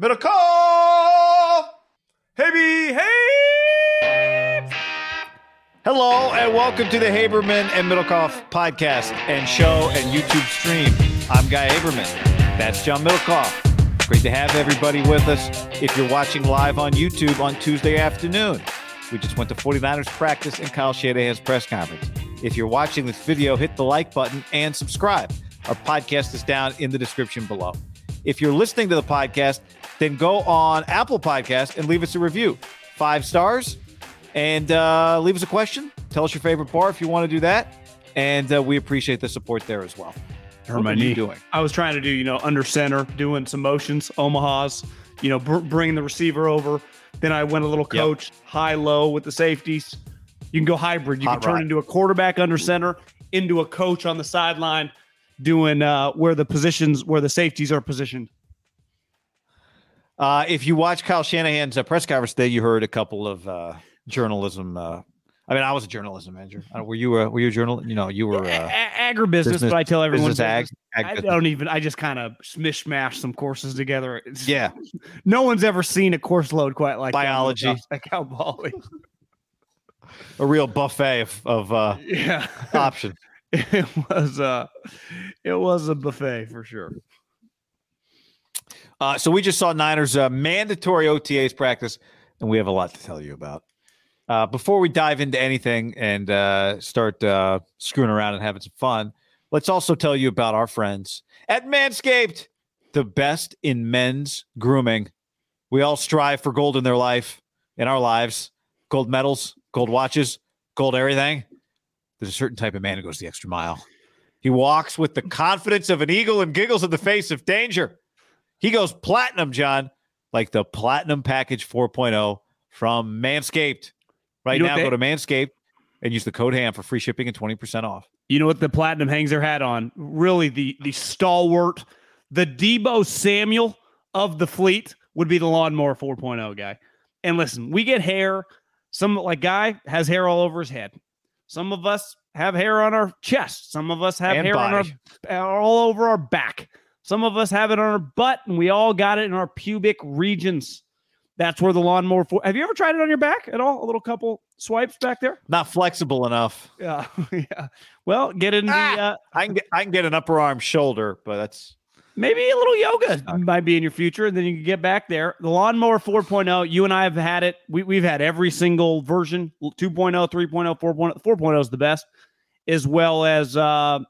Call! Hey, hey! Hello, and welcome to the Haberman and Middlekauff podcast and show and YouTube stream. I'm Guy Haberman. That's John Middlekauff. Great to have everybody with us. If you're watching live on YouTube on Tuesday afternoon, we just went to 49ers practice and Kyle Shanahan's press conference. If you're watching this video, hit the like button and subscribe. Our podcast is down in the description below. If you're listening to the podcast, then go on Apple Podcast and leave us a review. Five stars and uh, leave us a question. Tell us your favorite bar if you want to do that. And uh, we appreciate the support there as well. What my knee. doing? I was trying to do, you know, under center, doing some motions, Omaha's, you know, br- bringing the receiver over. Then I went a little Yep. coach, high low with the safeties. You can go hybrid. You Hot can turn rod. into a quarterback under center, into a coach on the sideline, doing uh, where the positions, where the safeties are positioned. Uh, if you watch Kyle Shanahan's uh, press conference today, you heard a couple of uh, journalism. Uh, I mean, I was a journalism manager. Uh, were you? Uh, were you a journal? You know, you were. Uh, a- agribusiness, business- but I tell everyone business ag, ag I don't even. I just kind of mishmash some courses together. It's- Yeah, no one's ever seen a course load quite like that. Biology. like how Bali. a real buffet of, of uh, Yeah, options. it was uh it was a buffet for sure. Uh, so we just saw Niners uh, mandatory OTAs practice, and we have a lot to tell you about. Uh, before we dive into anything and uh, start uh, screwing around and having some fun, let's also tell you about our friends at Manscaped, the best in men's grooming. We all strive for gold in their life, in our lives, gold medals, gold watches, gold everything. There's a certain type of man who goes the extra mile. He walks with the confidence of an eagle and giggles in the face of danger. He goes platinum, John, like the platinum package 4.0 from Manscaped. Right You know now, what go to Manscaped and use the code HAM for free shipping and 20% off. You know what the platinum hangs their hat on? Really, the the stalwart, the Deebo Samuel of the fleet would be the lawnmower 4.0 guy. And listen, we get hair. Some like guy has hair all over his head. Some of us have hair on our chest. Some of us have And hair body. on our all over our back. Some of us have it on our butt, and we all got it in our pubic regions. That's where the lawnmower. For- have you ever tried it on your back at all? A little couple swipes back there. Not flexible enough. Yeah, yeah. Well, get in the Ah! uh, I can get I can get an upper arm shoulder, but that's maybe a little yoga might be in your future, and then you can get back there. The lawnmower 4.0. You and I have had it. We, we've had every single version: 2.0, 3.0, 4.0. 4.0 is the best, as well as uh,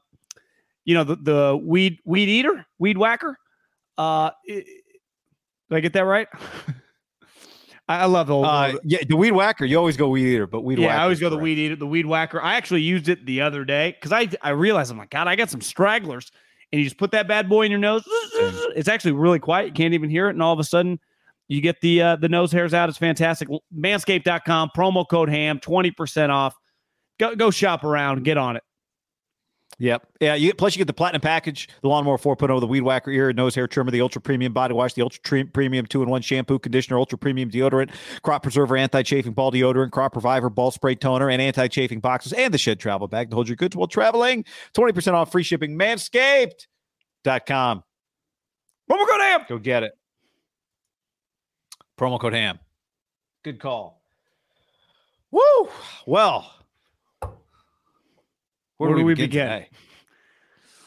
you know the the weed weed eater, weed whacker. Uh, i- did I get that right? I, love the old. uh, yeah, the weed whacker. You always go weed eater, but weed whacker. yeah. I always go the weed eater, the weed whacker. I actually used it the other day because I I realized I'm like, God, I got some stragglers, and you just put that bad boy in your nose. It's actually really quiet. You can't even hear it, and all of a sudden, you get the uh, the nose hairs out. It's fantastic. Manscaped.com promo code Ham twenty percent off. Go go shop around, get on it. Yep. Yeah. You, plus, you get the platinum package, the lawnmower 4.0, the weed whacker ear and nose hair trimmer, the ultra premium body wash, the ultra tre- premium two in one shampoo, conditioner, ultra premium deodorant, crop preserver, anti chafing ball deodorant, crop reviver, ball spray toner, and anti chafing boxes, and the shed travel bag to hold your goods while traveling. 20% off free shipping. Manscaped.com. Promo code Ham. Go get it. Promo code HAM. Good call. Woo. Well, Where do we begin? today?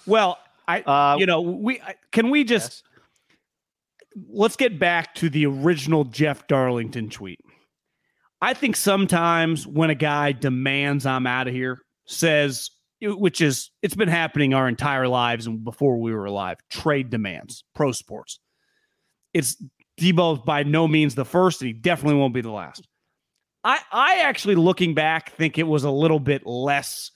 Well, I Uh, you know we can we just let's get back to the original Jeff Darlington tweet. I think sometimes when a guy demands I'm out of here, says which is it's been happening our entire lives and before we were alive, trade demands, pro sports. It's Deebo by no means the first, and he definitely won't be the last. I I actually looking back think it was a little bit less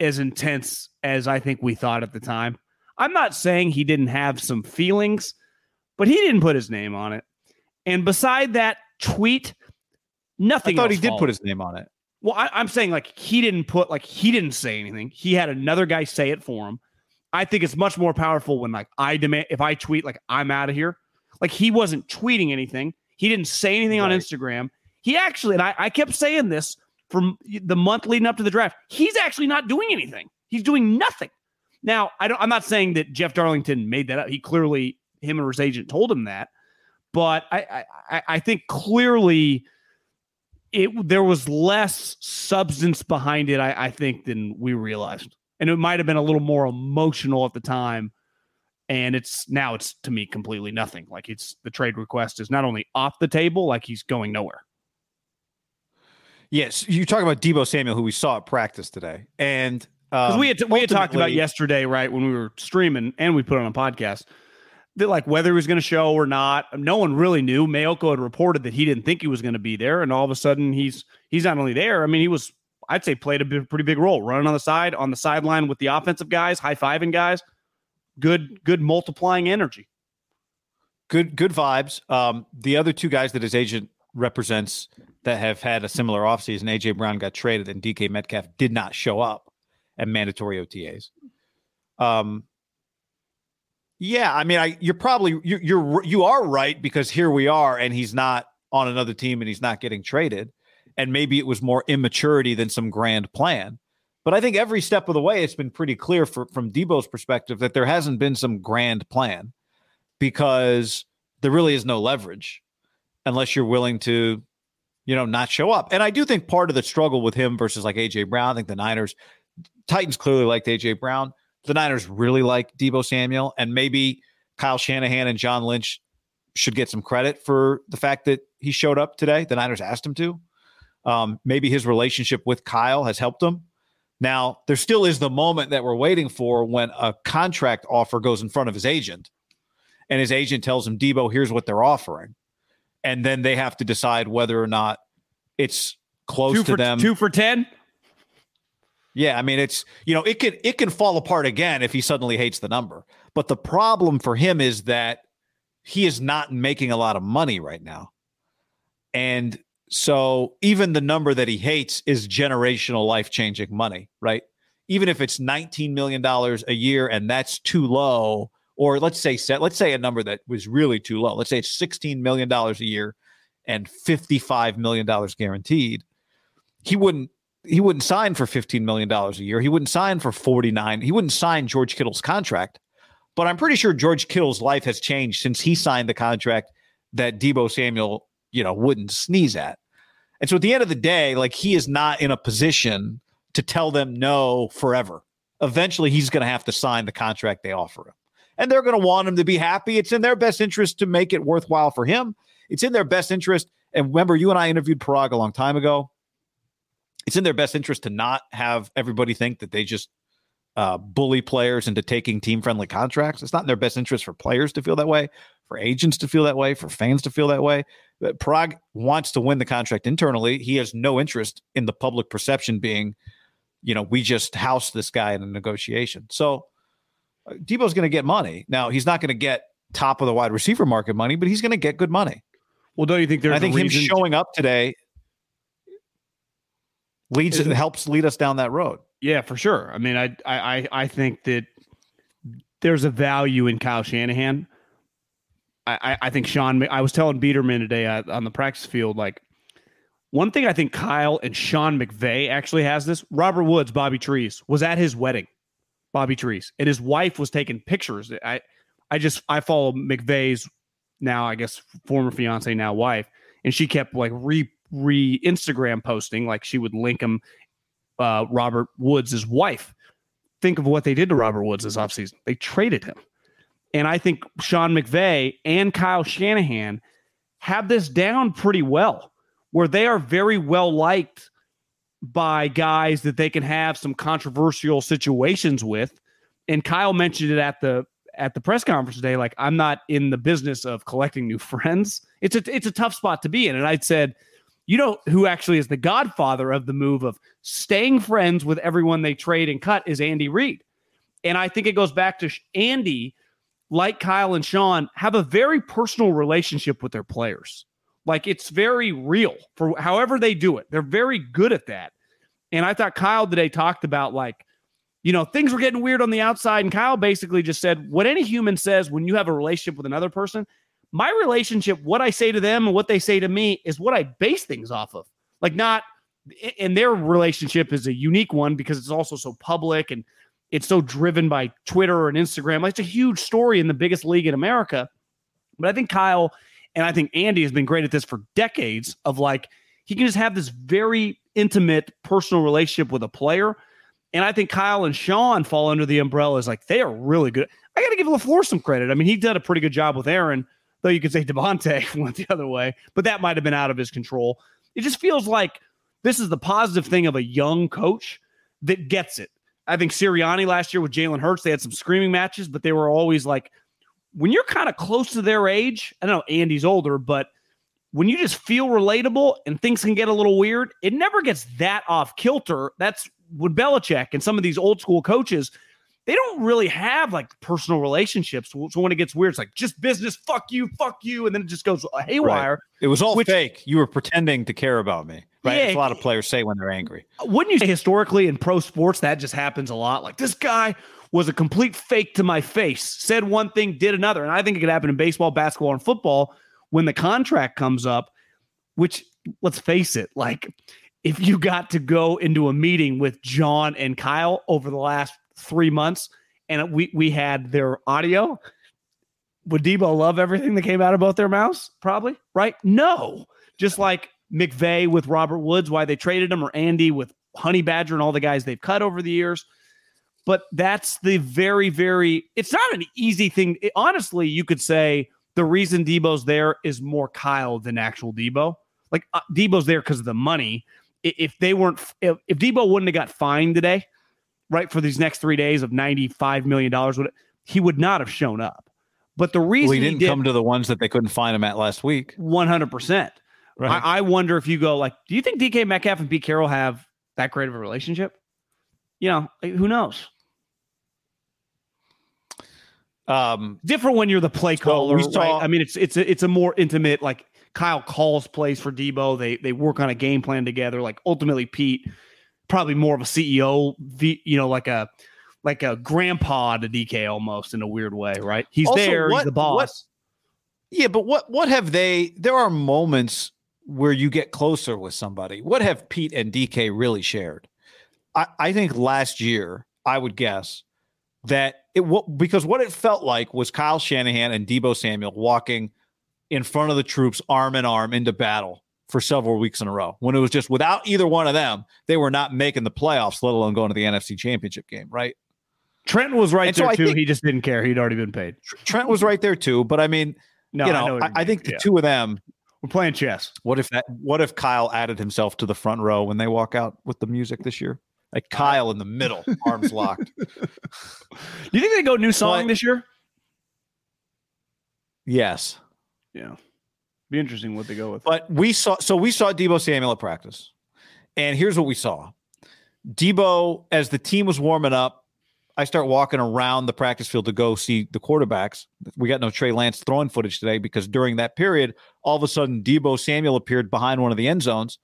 as intense as I think we thought at the time. I'm not saying he didn't have some feelings, but he didn't put his name on it. And beside that tweet, nothing. I thought he else did followed. put his name on it. Well, I, I'm saying like he didn't put like he didn't say anything. He had another guy say it for him. I think it's much more powerful when like I demand if I tweet like I'm out of here. Like he wasn't tweeting anything. He didn't say anything on Instagram. He actually, and I, I kept saying this from the month leading up to the draft. He's actually not doing anything. He's doing nothing. Now, I don't. I'm not saying that Jeff Darlington made that up. He clearly, him or his agent told him that. But I, I, I- think clearly, it there was less substance behind it. I, I think than we realized, and it might have been a little more emotional at the time. And it's now it's to me completely nothing. Like it's the trade request is not only off the table, like he's going nowhere. Yes, you talk about Deebo Samuel, who we saw at practice today, and um, we had we had talked about yesterday, right, when we were streaming and we put on a podcast, that like whether he was going to show or not, no one really knew. Maiocco had reported that he didn't think he was going to be there, and all of a sudden he's he's not only there. I mean, he was I'd say played a big, pretty big role, running on the side, on the sideline with the offensive guys, high fiving guys, good good multiplying energy. good good vibes. Um, the other two guys that his agent represents that have had a similar offseason, AJ Brown got traded and DK Metcalf did not show up at mandatory OTAs. Um, yeah, I mean, I you're probably you're, you're you are right because here we are, and he's not on another team, and he's not getting traded, and maybe it was more immaturity than some grand plan. But I think every step of the way, it's been pretty clear for, from Deebo's perspective that there hasn't been some grand plan because there really is no leverage unless you're willing to, you know, not show up. And I do think part of the struggle with him versus like AJ Brown, I think the Niners, Titans clearly liked AJ Brown. The Niners really like Deebo Samuel, and maybe Kyle Shanahan and John Lynch should get some credit for the fact that he showed up today. The Niners asked him to. Um, maybe his relationship with Kyle has helped him. Now, there still is the moment that we're waiting for when a contract offer goes in front of his agent and his agent tells him, Deebo, here's what they're offering. And then they have to decide whether or not it's close two to for them. two for ten. Yeah, I mean it's you know it can it can fall apart again if he suddenly hates the number. But the problem for him is that he is not making a lot of money right now. And so even the number that he hates is generational life-changing money, right? Even if it's 19 million dollars a year and that's too low or let's say set let's say a number that was really too low. Let's say it's 16 million dollars a year and 55 million dollars guaranteed. He wouldn't he wouldn't sign for 15 million dollars a year. He wouldn't sign for 49. He wouldn't sign George Kittle's contract. But I'm pretty sure George Kittle's life has changed since he signed the contract that Deebo Samuel, you know, wouldn't sneeze at. And so at the end of the day, like he is not in a position to tell them no forever. Eventually he's going to have to sign the contract they offer him. And they're going to want him to be happy. It's in their best interest to make it worthwhile for him. It's in their best interest. And remember, you and I interviewed Paraag a long time ago it's in their best interest to not have everybody think that they just uh, bully players into taking team friendly contracts. It's not in their best interest for players to feel that way, for agents to feel that way, for fans to feel that way. But Paraag wants to win the contract internally. He has no interest in the public perception being, you know, we just house this guy in a negotiation. So Deebo's going to get money. Now, he's not going to get top of the wide receiver market money, but he's going to get good money. Well, don't you think there's I think him showing up today leads Isn't- helps lead us down that road. Yeah, for sure. I mean, I I I- I think that there's a value in Kyle Shanahan. I I, think Sean. I was telling Biederman today uh, on the practice field, like one thing I think Kyle and Sean McVay actually has this. Robert Woods, Bobby Trees was at his wedding. Bobby Trees and his wife was taking pictures. I I just I follow McVay's now I guess former fiance now wife, and she kept like re re Instagram posting like she would link him uh, Robert Woods' wife. Think of what they did to Robert Woods this offseason. They traded him. And I think Sean McVay and Kyle Shanahan have this down pretty well, where they are very well liked by guys that they can have some controversial situations with. And Kyle mentioned it at the at the press conference today. Like, I'm not in the business of collecting new friends. It's a it's a tough spot to be in. And I said, you know who actually is the godfather of the move of staying friends with everyone they trade and cut is Andy Reid. And I think it goes back to Andy, like Kyle and Sean, have a very personal relationship with their players. Like it's very real for however they do it. They're very good at that. And I thought Kyle today talked about like, you know, things were getting weird on the outside. And Kyle basically just said, what any human says when you have a relationship with another person, my relationship, what I say to them and what they say to me is what I base things off of. Like, not, and their relationship is a unique one because it's also so public and it's so driven by Twitter and Instagram. Like, it's a huge story in the biggest league in America. But I think Kyle and I think Andy has been great at this for decades of like, he can just have this very intimate personal relationship with a player. And I think Kyle and Sean fall under the umbrella as like, they are really good. I got to give LaFleur some credit. I mean, he did a pretty good job with Aaron, though you could say Davante went the other way, but that might have been out of his control. It just feels like this is the positive thing of a young coach that gets it. I think Sirianni last year with Jalen Hurts, they had some screaming matches, but they were always like when you're kind of close to their age, I don't know Andy's older, but when you just feel relatable and things can get a little weird, it never gets that off kilter. That's when Belichick and some of these old school coaches, they don't really have like personal relationships. So when it gets weird, it's like just business, fuck you, fuck you, and then it just goes haywire. Right. It was all which, fake. You were pretending to care about me. Right. Yeah, a lot of players say when they're angry. Uh, wouldn't you say historically in pro sports that just happens a lot? Like this guy was a complete fake to my face, said one thing, did another. And I think it could happen in baseball, basketball, and football when the contract comes up, which let's face it, like if you got to go into a meeting with John and Kyle over the last three months and we, we had their audio, would Deebo love everything that came out of both their mouths? Probably, right? No. Just like McVay with Robert Woods, why they traded him, or Andy with Honey Badger and all the guys they've cut over the years but that's the very, very, it's not an easy thing. It, honestly, you could say the reason Deebo's there is more Kyle than actual Deebo. Like uh, Deebo's there because of the money. If they weren't, if, if Deebo wouldn't have got fined today, right, for these next three days of $95 million, he would not have shown up. But the reason well, he didn't he did, come to the ones that they couldn't find him at last week. 100%. Right. I, I wonder if you go like, do you think DK Metcalf and Pete Carroll have that great of a relationship? You know, who knows? Um, different when you're the play caller. So saw, right? I mean, it's it's a, it's a more intimate. Like Kyle calls plays for Deebo. They they work on a game plan together. Like ultimately, Pete probably more of a CEO. You know, like a like a grandpa to DK almost in a weird way, right? He's also, there. What, he's the boss. What, yeah, but what what have they? There are moments where you get closer with somebody. What have Pete and DK really shared? I, I think last year, I would guess that it because what it felt like was Kyle Shanahan and Deebo Samuel walking in front of the troops arm in arm into battle for several weeks in a row. When it was just without either one of them, they were not making the playoffs, let alone going to the NFC Championship game, right? Trent was right and there so too. Think, he just didn't care. He'd already been paid. Trent was right there too, but I mean, no, you know, I, know I, I think the yeah. two of them we're playing chess. What if that what if Kyle added himself to the front row when they walk out with the music this year? Like Kyle in the middle, arms locked. Do you think they go new song but, this year? Yes. Yeah. Be interesting what they go with. But we saw so we saw Deebo Samuel at practice. And here's what we saw. Deebo, as the team was warming up, I start walking around the practice field to go see the quarterbacks. We got no Trey Lance throwing footage today because during that period, all of a sudden Deebo Samuel appeared behind one of the end zones.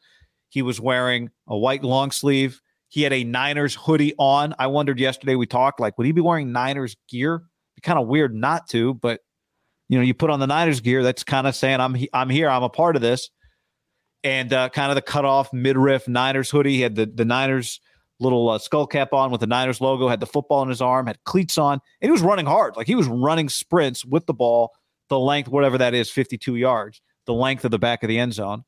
He was wearing a white long sleeve he had a Niners hoodie on. I wondered yesterday we talked like, would he be wearing Niners gear? Be kind of weird not to, but you know, you put on the Niners gear. That's kind of saying I'm I'm here. I'm a part of this. And uh, kind of the cut off midriff Niners hoodie. He had the the Niners little uh, skull cap on with the Niners logo. Had the football in his arm. Had cleats on, and he was running hard. Like he was running sprints with the ball, the length, whatever that is, 52 yards, the length of the back of the end zone.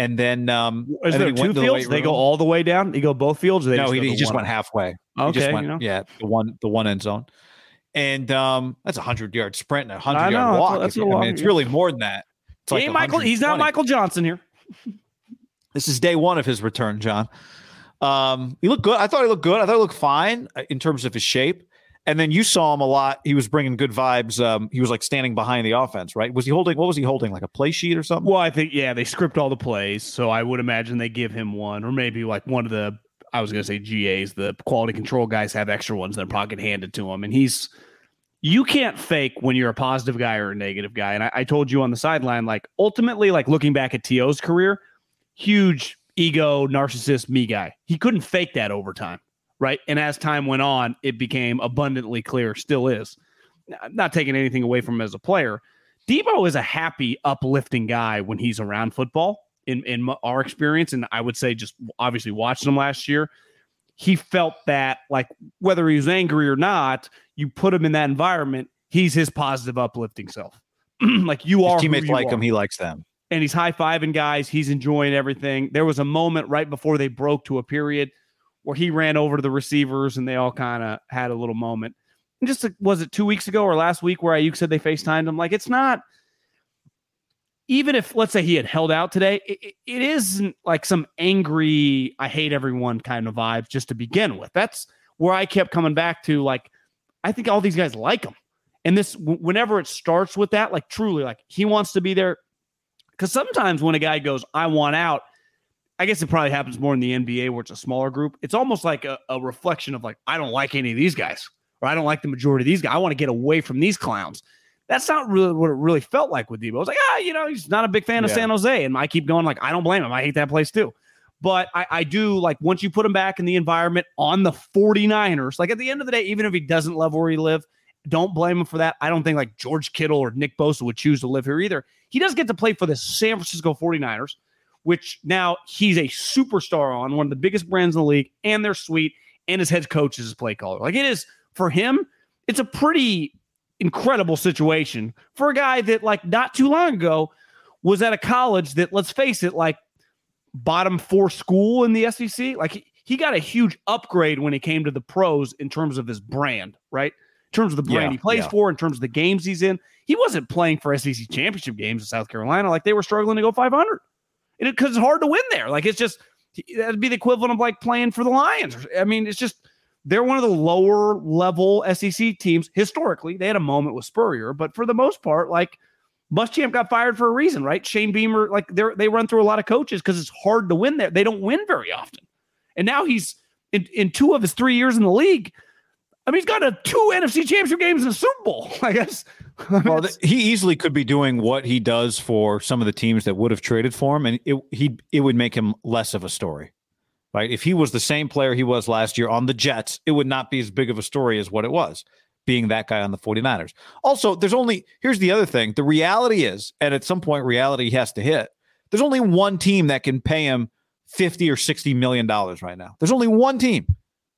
And then, um, is there two fields? The they go all the way down. You go both fields. no, just he, he just went halfway. Okay, he just went, you know? yeah, the one, the one end zone, and um, that's a hundred yard sprint and a hundred yard walk. That's that's I mean, it's really more than that. It's like Michael. He's not Michael Johnson here. this is day one of his return, John. Um, he looked good. I thought he looked good. I thought he looked fine uh, in terms of his shape. And then you saw him a lot. He was bringing good vibes. Um, he was like standing behind the offense, right? Was he holding? What was he holding? Like a play sheet or something? Well, I think yeah, they script all the plays, so I would imagine they give him one, or maybe like one of the I was going to say GAs, the quality control guys have extra ones that are pocket handed to him, And he's, you can't fake when you're a positive guy or a negative guy. And I, I told you on the sideline, like ultimately, like looking back at T.O.'s career, huge ego, narcissist, me guy. He couldn't fake that over time. Right. And as time went on, it became abundantly clear, still is. not taking anything away from him as a player. Deebo is a happy, uplifting guy when he's around football in, in our experience. And I would say, just obviously watching him last year, he felt that, like, whether he was angry or not, you put him in that environment, he's his positive, uplifting self. like, you his are. Teammates you like are. him. He likes them and he's high fiving guys. He's enjoying everything. There was a moment right before they broke to a period where he ran over to the receivers and they all kind of had a little moment. And just was it two weeks ago or last week where Aiyuk said they FaceTimed him? Like it's not. Even if let's say he had held out today, it, it isn't like some angry "I hate everyone" kind of vibe just to begin with. That's where I kept coming back to. Like, I think all these guys like him, and this whenever it starts with that, like truly, like he wants to be there because sometimes when a guy goes, I want out, I guess it probably happens more in the NBA where it's a smaller group. It's almost like a, a reflection of like, I don't like any of these guys, or I don't like the majority of these guys. I want to get away from these clowns. That's not really what it really felt like with Deebo. I was like, ah, you know, he's not a big fan of San Jose. And I keep going, like, I don't blame him. I hate that place too. But I, I do like once you put him back in the environment on the 49ers, like at the end of the day, even if he doesn't love where he live, don't blame him for that. I don't think like George Kittle or Nick Bosa would choose to live here either. He does get to play for the San Francisco 49ers, which now he's a superstar on one of the biggest brands in the league, and they're sweet, and his head coach is his play caller. Like it is for him, it's a pretty incredible situation for a guy that, like, not too long ago was at a college that, let's face it, like bottom four school in the SEC. Like he, he got a huge upgrade when he came to the pros in terms of his brand, right? In terms of the brand Yeah, he plays yeah. for, in terms of the games he's in. He wasn't playing for SEC championship games in South Carolina. Like they were struggling to go 500. And it, cause it's hard to win there. Like it's just, that'd be the equivalent of like playing for the Lions. I mean, it's just, they're one of the lower level SEC teams historically. They had a moment with Spurrier, but for the most part, like Muschamp got fired for a reason, right? Shane Beamer, like they they run through a lot of coaches because it's hard to win there. They don't win very often, and now he's in, in two of his three years in the league. I mean, he's got a two NFC Championship games and a Super Bowl. I guess. Well, he easily could be doing what he does for some of the teams that would have traded for him, and it he it would make him less of a story, right? If he was the same player he was last year on the Jets, it would not be as big of a story as what it was being that guy on the 49ers. Also, there's only here's the other thing. The reality is, and at some point reality has to hit. There's only one team that can pay him 50 or 60 million dollars right now. There's only one team.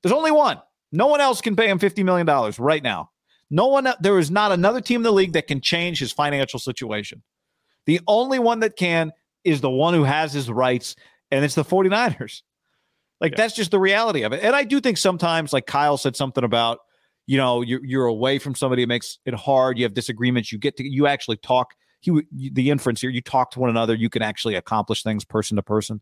There's only one. No one else can pay him 50 million dollars right now. No one, there is not another team in the league that can change his financial situation. The only one that can is the one who has his rights, and it's the 49ers. Like, Yeah. that's just the reality of it. And I do think sometimes, like Kyle said something about, you know, you're, you're away from somebody, it makes it hard. You have disagreements. You get to, you actually talk. He, the inference here, you talk to one another, you can actually accomplish things person to person.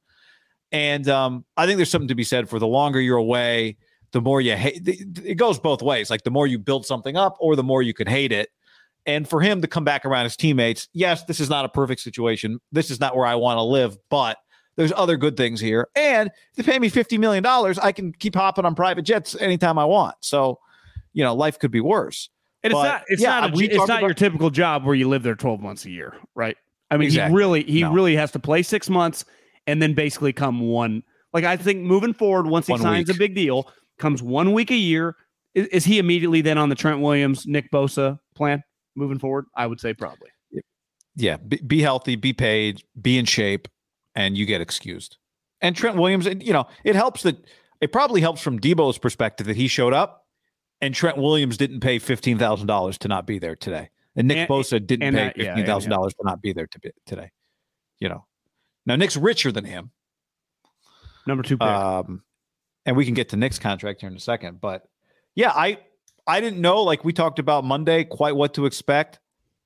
And um, I think there's something to be said for the longer you're away, the more you hate it goes both ways. Like the more you build something up or the more you can hate it. And for him to come back around his teammates, yes, this is not a perfect situation. This is not where I want to live, but there's other good things here. And if they pay me $50 million, I can keep hopping on private jets anytime I want. So, you know, life could be worse. And it's not it's yeah, not a, it's not about- your typical job where you live there 12 months a year, right? I mean, Exactly. he really he No. really has to play 6 months and then basically come one like I think moving forward once he One signs week. a big deal, comes 1 week a year, is, is he immediately then on the Trent Williams, Nick Bosa plan moving forward? I would say probably. Yeah. Be, be healthy, be paid, be in shape, and you get excused. And Trent Williams, and you know, it helps that it probably helps from Deebo's perspective that he showed up and Trent Williams didn't pay $15,000 to not be there today. And Nick And- Bosa didn't and pay yeah, fifteen thousand dollars to not be there to be, today. You know, now Nick's richer than him, Number 2 pick. um, and we can get to Nick's contract here in a second. But yeah, I I didn't know like we talked about Monday quite what to expect.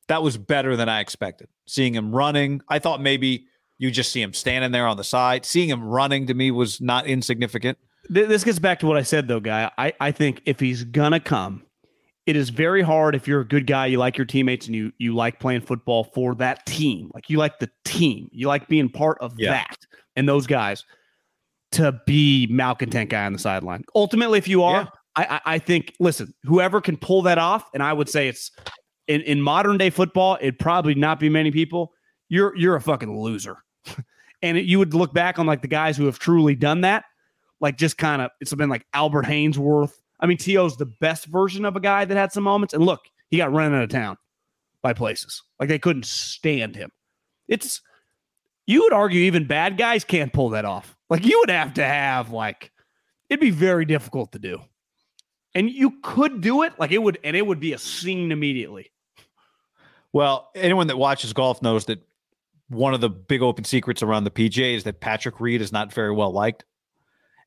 That was better than I expected. Seeing him running, I thought maybe you just see him standing there on the side. Seeing him running to me was not insignificant. This gets back to what I said though, guy. I, I think if he's gonna come, it is very hard if you're a good guy, you like your teammates and you you like playing football for that team. Like you like the team. You like being part of Yeah. that and those guys to be malcontent guy on the sideline. Ultimately, if you are, Yeah. I, I I think listen, whoever can pull that off, and I would say it's in, in modern day football, it'd probably not be many people. You're you're a fucking loser. and it, you would look back on like the guys who have truly done that, like just kind of it's been like Albert Haynesworth. I mean, T.O.'s the best version of a guy that had some moments. And look, he got run out of town by places. Like they couldn't stand him. It's you would argue even bad guys can't pull that off. Like you would have to have like it'd be very difficult to do. And you could do it, like it would, and it would be a scene immediately. Well, anyone that watches golf knows that one of the big open secrets around the PGA is that Patrick Reed is not very well liked.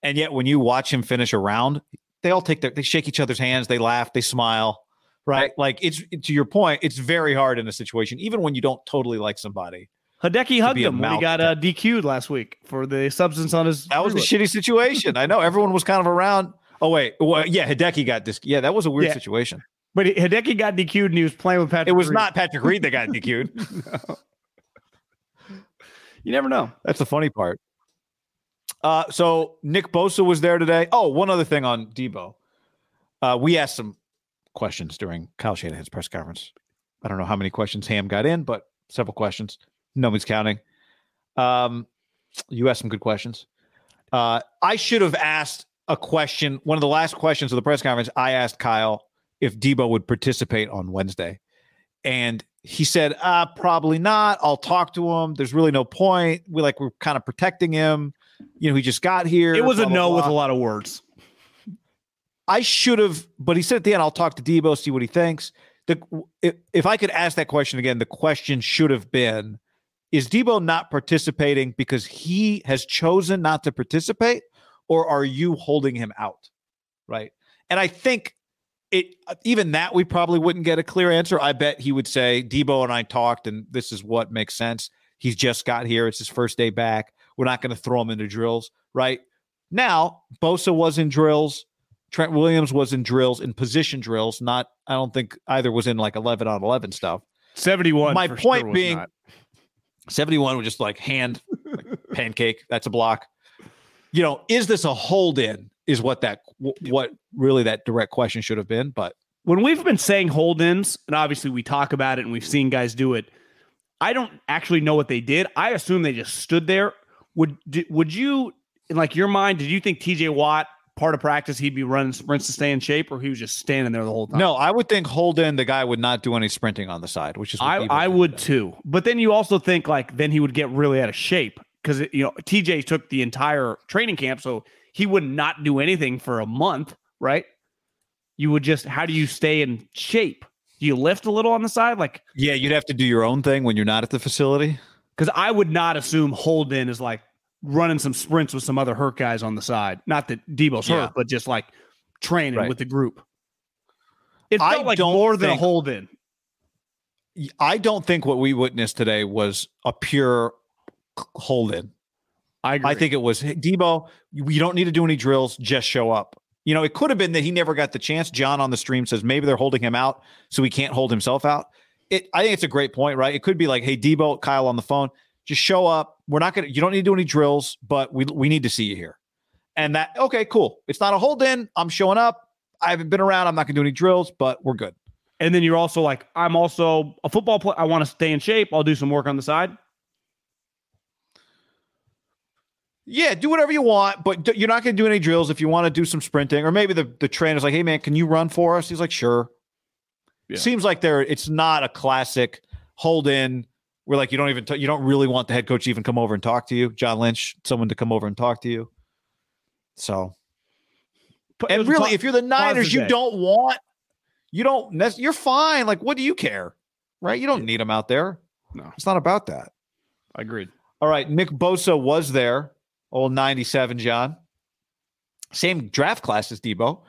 And yet when you watch him finish a round, they all take their they shake each other's hands, they laugh, they smile, right? Like it's to your point, it's very hard in a situation, even when you don't totally like somebody. Hideki hugged him when he got uh, DQ'd last week for the substance on his. That was a shitty situation. I know everyone was kind of around. Oh wait, well, yeah, Hideki got this. Yeah, that was a weird Yeah. situation. But Hideki got DQ'd and he was playing with Patrick. It was Reed. not Patrick Reed that got DQ'd. You never know. That's the funny part. Uh, so Nick Bosa was there today. Oh, one other thing on Deebo. Uh, we asked some questions during Kyle Shanahan's press conference. I don't know how many questions Ham got in, but several questions. Nobody's counting. Um, you asked some good questions. Uh, I should have asked a question. One of the last questions of the press conference, I asked Kyle if Deebo would participate on Wednesday. And he said, uh, probably not. I'll talk to him. There's really no point. We like we're kind of protecting him. You know, he just got here. It was a blah, blah, no with blah. a lot of words. I should have, but he said at the end, I'll talk to Deebo, see what he thinks. The if, if I could ask that question again, the question should have been: Is Deebo not participating because he has chosen not to participate, or are you holding him out? Right. And I think it even that we probably wouldn't get a clear answer. I bet he would say Deebo and I talked, and this is what makes sense. He's just got here. It's his first day back. We're not going to throw him into drills, right? Now, Bosa was in drills. Trent Williams was in drills, in position drills. Not, I don't think either was in like 11 on 11 stuff. 71. My for point sure being-. 71 was just like hand, like pancake. That's a block. You know, is this a hold in? Is what that, what really that direct question should have been. But when we've been saying hold ins, and obviously we talk about it and we've seen guys do it, I don't actually know what they did. I assume they just stood there. Would would you, in like your mind, did you think TJ Watt part of practice he'd be running sprints to stay in shape, or he was just standing there the whole time? no, I would think hold in, the guy would not do any sprinting on the side, which is what I I would too. But then you also think like then he would get really out of shape because you know TJ took the entire training camp, so he would not do anything for a month, right? You would just how do you stay in shape? Do you lift a little on the side, like? Yeah, you'd have to do your own thing when you're not at the facility. Because I would not assume Holden is like running some sprints with some other hurt guys on the side. Not that Deebo's Yeah. hurt, but just like training Right. with the group. It I felt like don't more than a hold in. I don't think what we witnessed today was a pure hold in. I agree. I think it was hey, Deebo. You don't need to do any drills; just show up. You know, it could have been that he never got the chance. John on the stream says maybe they're holding him out so he can't hold himself out. It, I think it's a great point, right? It could be like, hey, Deebo, Kyle on the phone, just show up. We're not gonna. You don't need to do any drills, but we we need to see you here. And that okay, cool. It's not a hold in. I'm showing up. I haven't been around. I'm not gonna do any drills, but we're good. And then you're also like, I'm also a football player. I want to stay in shape. I'll do some work on the side. Yeah, do whatever you want, but you're not going to do any drills if you want to do some sprinting. Or maybe the, the trainer's like, hey, man, can you run for us? He's like, sure. Yeah. Seems like they're, it's not a classic hold in where like you don't even, t- you don't really want the head coach to even come over and talk to you. John Lynch, someone to come over and talk to you. So, But and really, po- if you're the Niners, you day. don't want, you don't, you're fine. Like, what do you care? Right? You don't need them out there. No. It's not about that. I agreed. All right, Nick Bosa was there, old 97 John. Same draft class as Deebo.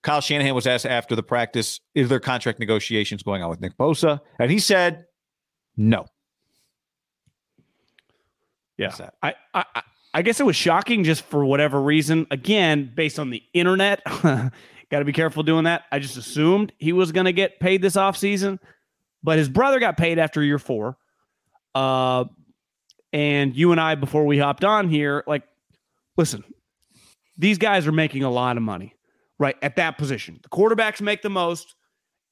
Kyle Shanahan was asked after the practice, is there contract negotiations going on with Nick Bosa? And he said, no. Yeah. I I- I guess it was shocking just for whatever reason. Again, based on the internet, got to be careful doing that. I just assumed he was going to get paid this offseason, but his brother got paid after year four. Uh, and you and I, before we hopped on here, like, listen, these guys are making a lot of money, right? At that position. The quarterbacks make the most,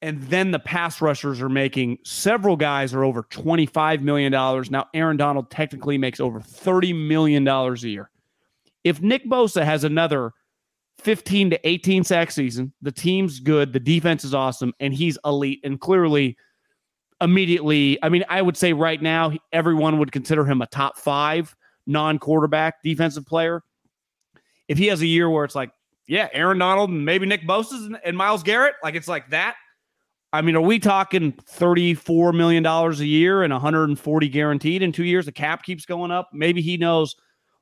and then the pass rushers are making several guys are over $25 million. Now, Aaron Donald technically makes over $30 million a year. If Nick Bosa has another 15 to 18 sack season, the team's good, the defense is awesome, and he's elite. And clearly, immediately, I mean, I would say right now, everyone would consider him a top five non quarterback defensive player. If he has a year where it's like, yeah, Aaron Donald and maybe Nick Bosa and Myles Garrett, like it's like that. I mean, are we talking $34 million a year and 140 guaranteed in two years? The cap keeps going up. Maybe he knows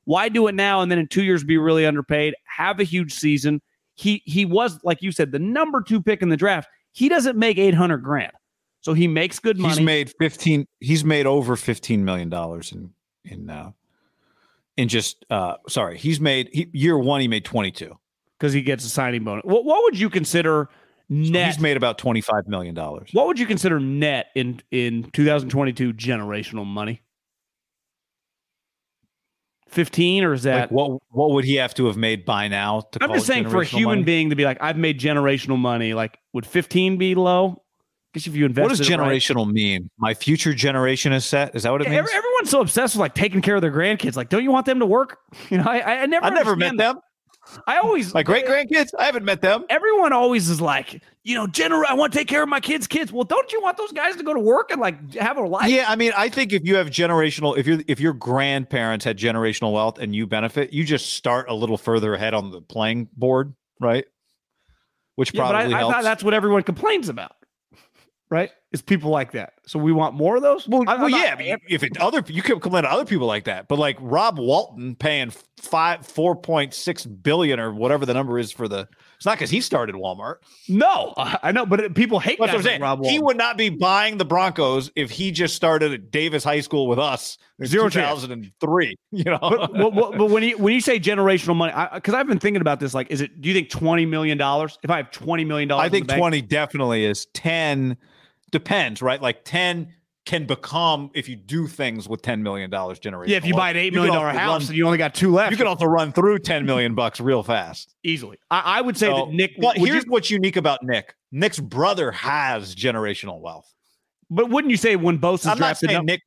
why do it now and then in two years be really underpaid, have a huge season. He he was, like you said, the number two pick in the draft. He doesn't make 800 grand. So he makes good money. He's made 15 he's made over 15 million dollars in in uh in just uh sorry, he's made he, year 1 he made 22 because he gets a signing bonus. What, what would you consider net? So he's made about 25 million dollars. What would you consider net in in 2022 generational money? 15 or is that like what what would he have to have made by now to I'm just saying for a human money? being to be like I've made generational money like would 15 be low? Guess if you invest what does generational right, mean? My future generation is set? Is that what it yeah, means? everyone's so obsessed with like taking care of their grandkids. Like don't you want them to work? You know I I never I never met them I always my great grandkids. I haven't met them. Everyone always is like, you know, gener- I want to take care of my kids' kids. Well, don't you want those guys to go to work and like have a life? Yeah, I mean, I think if you have generational, if you if your grandparents had generational wealth and you benefit, you just start a little further ahead on the playing board, right? Which yeah, probably I, helps. I thought that's what everyone complains about right? It's people like that. So we want more of those. Well, well yeah. Not, I mean, if it other you can complain to other people like that, but like Rob Walton paying five four point six billion or whatever the number is for the. It's not because he started Walmart. No, I know, but people hate what I'm saying. Rob Walton. He would not be buying the Broncos if he just started at Davis High School with us. Zero 2003. You know, but, but, but, when you when you say generational money, because I've been thinking about this, like, is it? Do you think twenty million dollars? If I have twenty million dollars, I think twenty bank, definitely is ten depends, right? Like 10 can become if you do things with $10 million generation. Yeah, if you buy an $8 million house run, and you only got two left. You can also run through 10 million bucks real fast. Easily. I, I would say so, that Nick But here's you, what's unique about Nick. Nick's brother has generational wealth. But wouldn't you say when Bosa's I'm drafted not Nick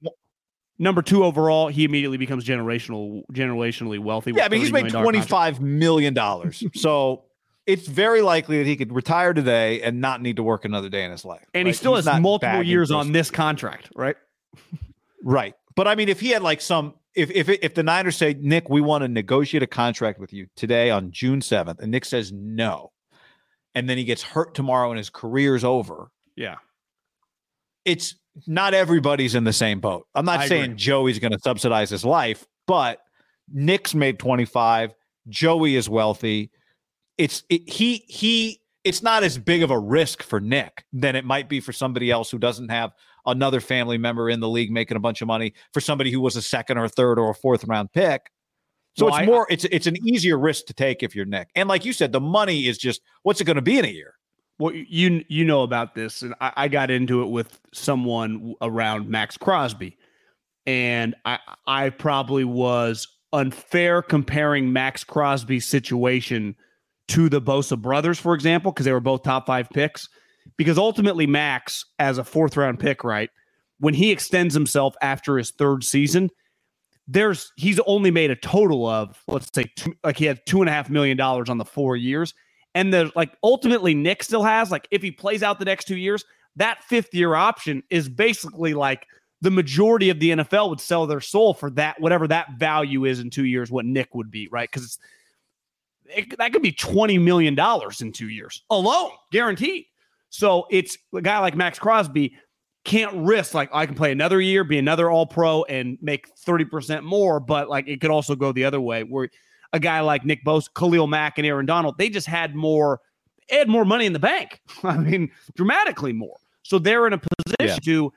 number two overall, he immediately becomes generational generationally wealthy? Yeah, I mean he's made $25 million. so it's very likely that he could retire today and not need to work another day in his life. And right? he still He's has multiple years on this contract, right? right. But I mean, if he had like some, if if if the Niners say, Nick, we want to negotiate a contract with you today on June seventh, and Nick says no, and then he gets hurt tomorrow and his career's over. Yeah. It's not everybody's in the same boat. I'm not I saying agree. Joey's going to subsidize his life, but Nick's made 25. Joey is wealthy it's it, he he it's not as big of a risk for Nick than it might be for somebody else who doesn't have another family member in the league making a bunch of money for somebody who was a second or a third or a fourth round pick. So well, it's I, more it's it's an easier risk to take if you're Nick. And like you said, the money is just what's it going to be in a year? Well, you you know about this, and I, I got into it with someone around Maxx Crosby, and I I probably was unfair comparing Maxx Crosby's situation to the Bosa brothers, for example, because they were both top five picks. Because ultimately, Max, as a fourth round pick, right, when he extends himself after his third season, there's he's only made a total of let's say two, like he had two and a half million dollars on the four years, and the like ultimately Nick still has like if he plays out the next two years, that fifth year option is basically like the majority of the NFL would sell their soul for that whatever that value is in two years, what Nick would be, right? Because it's it, that could be $20 million in two years alone, guaranteed. So it's a guy like Maxx Crosby can't risk like I can play another year, be another all pro and make 30% more, but like it could also go the other way where a guy like Nick Bosa, Khalil Mack, and Aaron Donald, they just had more, had more money in the bank. I mean, dramatically more. So they're in a position yeah. to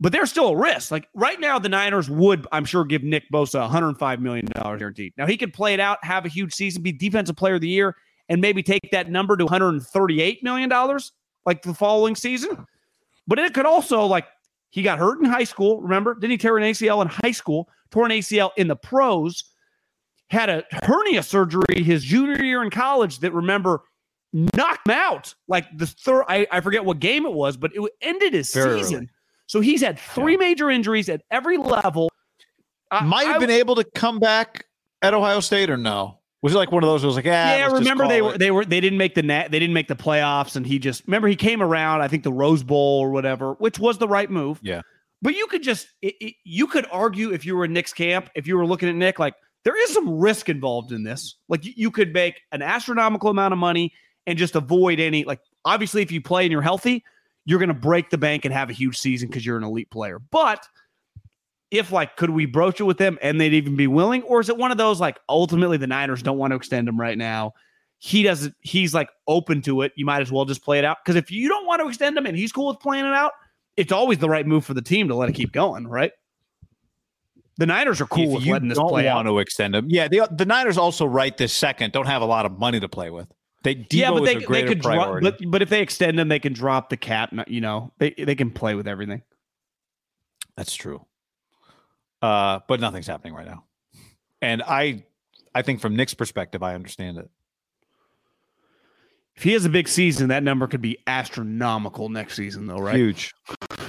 but they're still a risk. Like right now, the Niners would, I'm sure, give Nick Bosa $105 million guaranteed. Now he could play it out, have a huge season, be defensive player of the year, and maybe take that number to $138 million like the following season. But it could also, like, he got hurt in high school. Remember? Didn't he tear an ACL in high school? Tore an ACL in the pros. had a hernia surgery his junior year in college that remember knocked him out like the third. I, I forget what game it was, but it ended his season. Early. So he's had three major injuries at every level. I- Might have I- been able to come back at Ohio State or no? Was it like one of those? Where it was like, ah, yeah, yeah, remember they were they were they didn't make the net they didn't make the playoffs and he just remember he came around I think the Rose Bowl or whatever which was the right move. Yeah. But you could just it, it- you could argue if you were in Nick's camp if you were looking at Nick like there is some risk involved in this. Like you, you could make an astronomical amount of money and just avoid any like obviously if you play and you're healthy you're going to break the bank and have a huge season because you're an elite player. But if like could we broach it with them and they'd even be willing or is it one of those like ultimately the niners don't want to extend him right now he doesn't he's like open to it you might as well just play it out because if you don't want to extend him and he's cool with playing it out it's always the right move for the team to let it keep going right the niners are cool if with letting this don't play want out to extend him. Yeah, the the Niners also right this second don't have a lot of money to play with. They Deebo yeah but they, they could drop but, but if they extend him they can drop the cap you know they, they can play with everything That's true. Uh, but nothing's happening right now. And I I think from Nick's perspective, I understand it. if he has a big season that number could be astronomical next season though right Huge.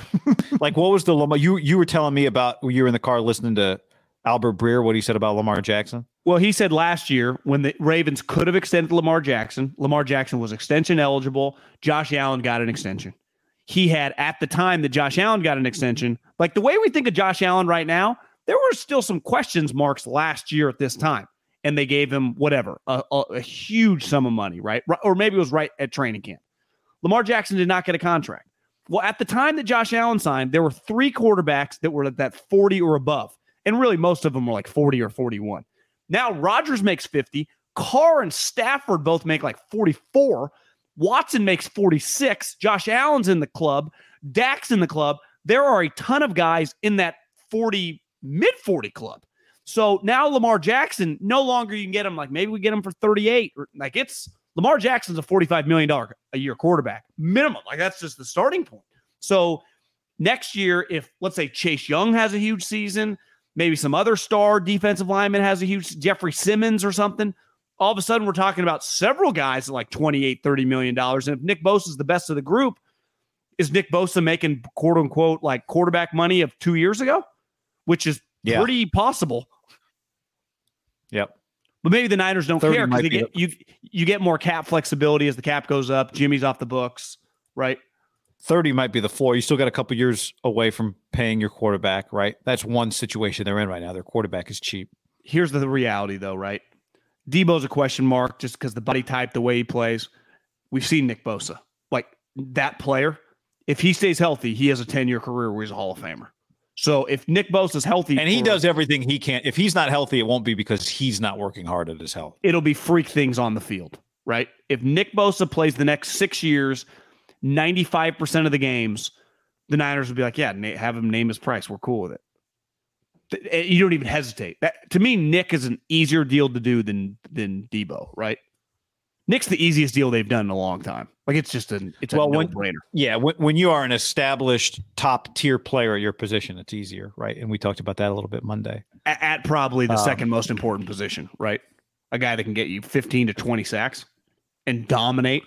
like what was the Lamar you you were telling me about you were in the car listening to Albert Breer, what he said about Lamar Jackson? Well, he said last year when the Ravens could have extended Lamar Jackson, Lamar Jackson was extension eligible. Josh Allen got an extension. He had at the time that Josh Allen got an extension, like the way we think of Josh Allen right now, there were still some questions marks last year at this time. And they gave him whatever, a, a, a huge sum of money, right? Or maybe it was right at training camp. Lamar Jackson did not get a contract. Well, at the time that Josh Allen signed, there were three quarterbacks that were at that 40 or above. And really, most of them were like 40 or 41. Now Rodgers makes 50. Carr and Stafford both make like 44. Watson makes 46. Josh Allen's in the club. Dak's in the club. There are a ton of guys in that 40, mid 40 club. So now Lamar Jackson, no longer you can get him like maybe we get him for 38. Or like it's Lamar Jackson's a $45 million a year quarterback minimum. Like that's just the starting point. So next year, if let's say Chase Young has a huge season, maybe some other star defensive lineman has a huge Jeffery Simmons or something. All of a sudden, we're talking about several guys at like 28, 30 million dollars. And if Nick Bosa is the best of the group, is Nick Bosa making quote unquote like quarterback money of two years ago, which is Yeah. pretty possible. Yep. But maybe the Niners don't care because they be get you you get more cap flexibility as the cap goes up. Jimmy's off the books, right? 30 might be the floor. You still got a couple years away from paying your quarterback, right? That's one situation they're in right now. Their quarterback is cheap. here's the reality though, right? Deebo's a question mark just because the body type, the way he plays. We've seen Nick Bosa. Like that player, if he stays healthy, he has a 10-year career where he's a Hall of Famer. So if Nick Bosa's healthy And he does everything he can. If he's not healthy, it won't be because he's not working hard at his health. it'll be freak things on the field, right? If Nick Bosa plays the next six years, 95% of the games, the Niners would be like, yeah, have him name his price. We're cool with it. Eh, You don't even hesitate. That, to me, Nick is an easier deal to do than than Deebo, right? Nick's the easiest deal they've done in a long time. Like it's just an it's a Well, no brainer. Yeah, when, when you are an established top tier player at your position, it's easier, right? And we talked about that a little bit Monday. At, at probably the Um, second most important position, right? A guy that can get you 15 to 20 sacks and dominate.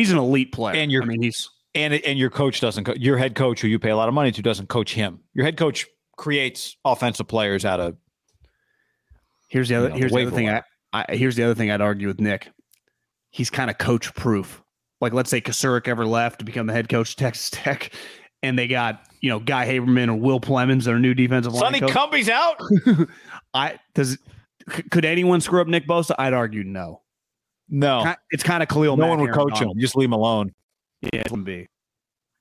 He's an elite player. And you're- I mean, he's And and your coach doesn't. Co- your head coach, who you pay a lot of money to, doesn't coach him. Your head coach creates offensive players out of. Here's the you other. know, here's the waiver other thing. I, I, here's the other thing I'd argue with Nick. He's kind of coach proof. Like let's say Kocurek ever left to become the head coach of Texas Tech, and they got you know Guy Haberman or Will Plemons, their new defensive line Sonny coach. Cumbie's out. I does c- could anyone screw up Nick Bosa? I'd argue no. No, It's kind of Khalil. no Mack, one would Aaron coach him. Donald. Just leave him alone. Yeah, it wouldn't be.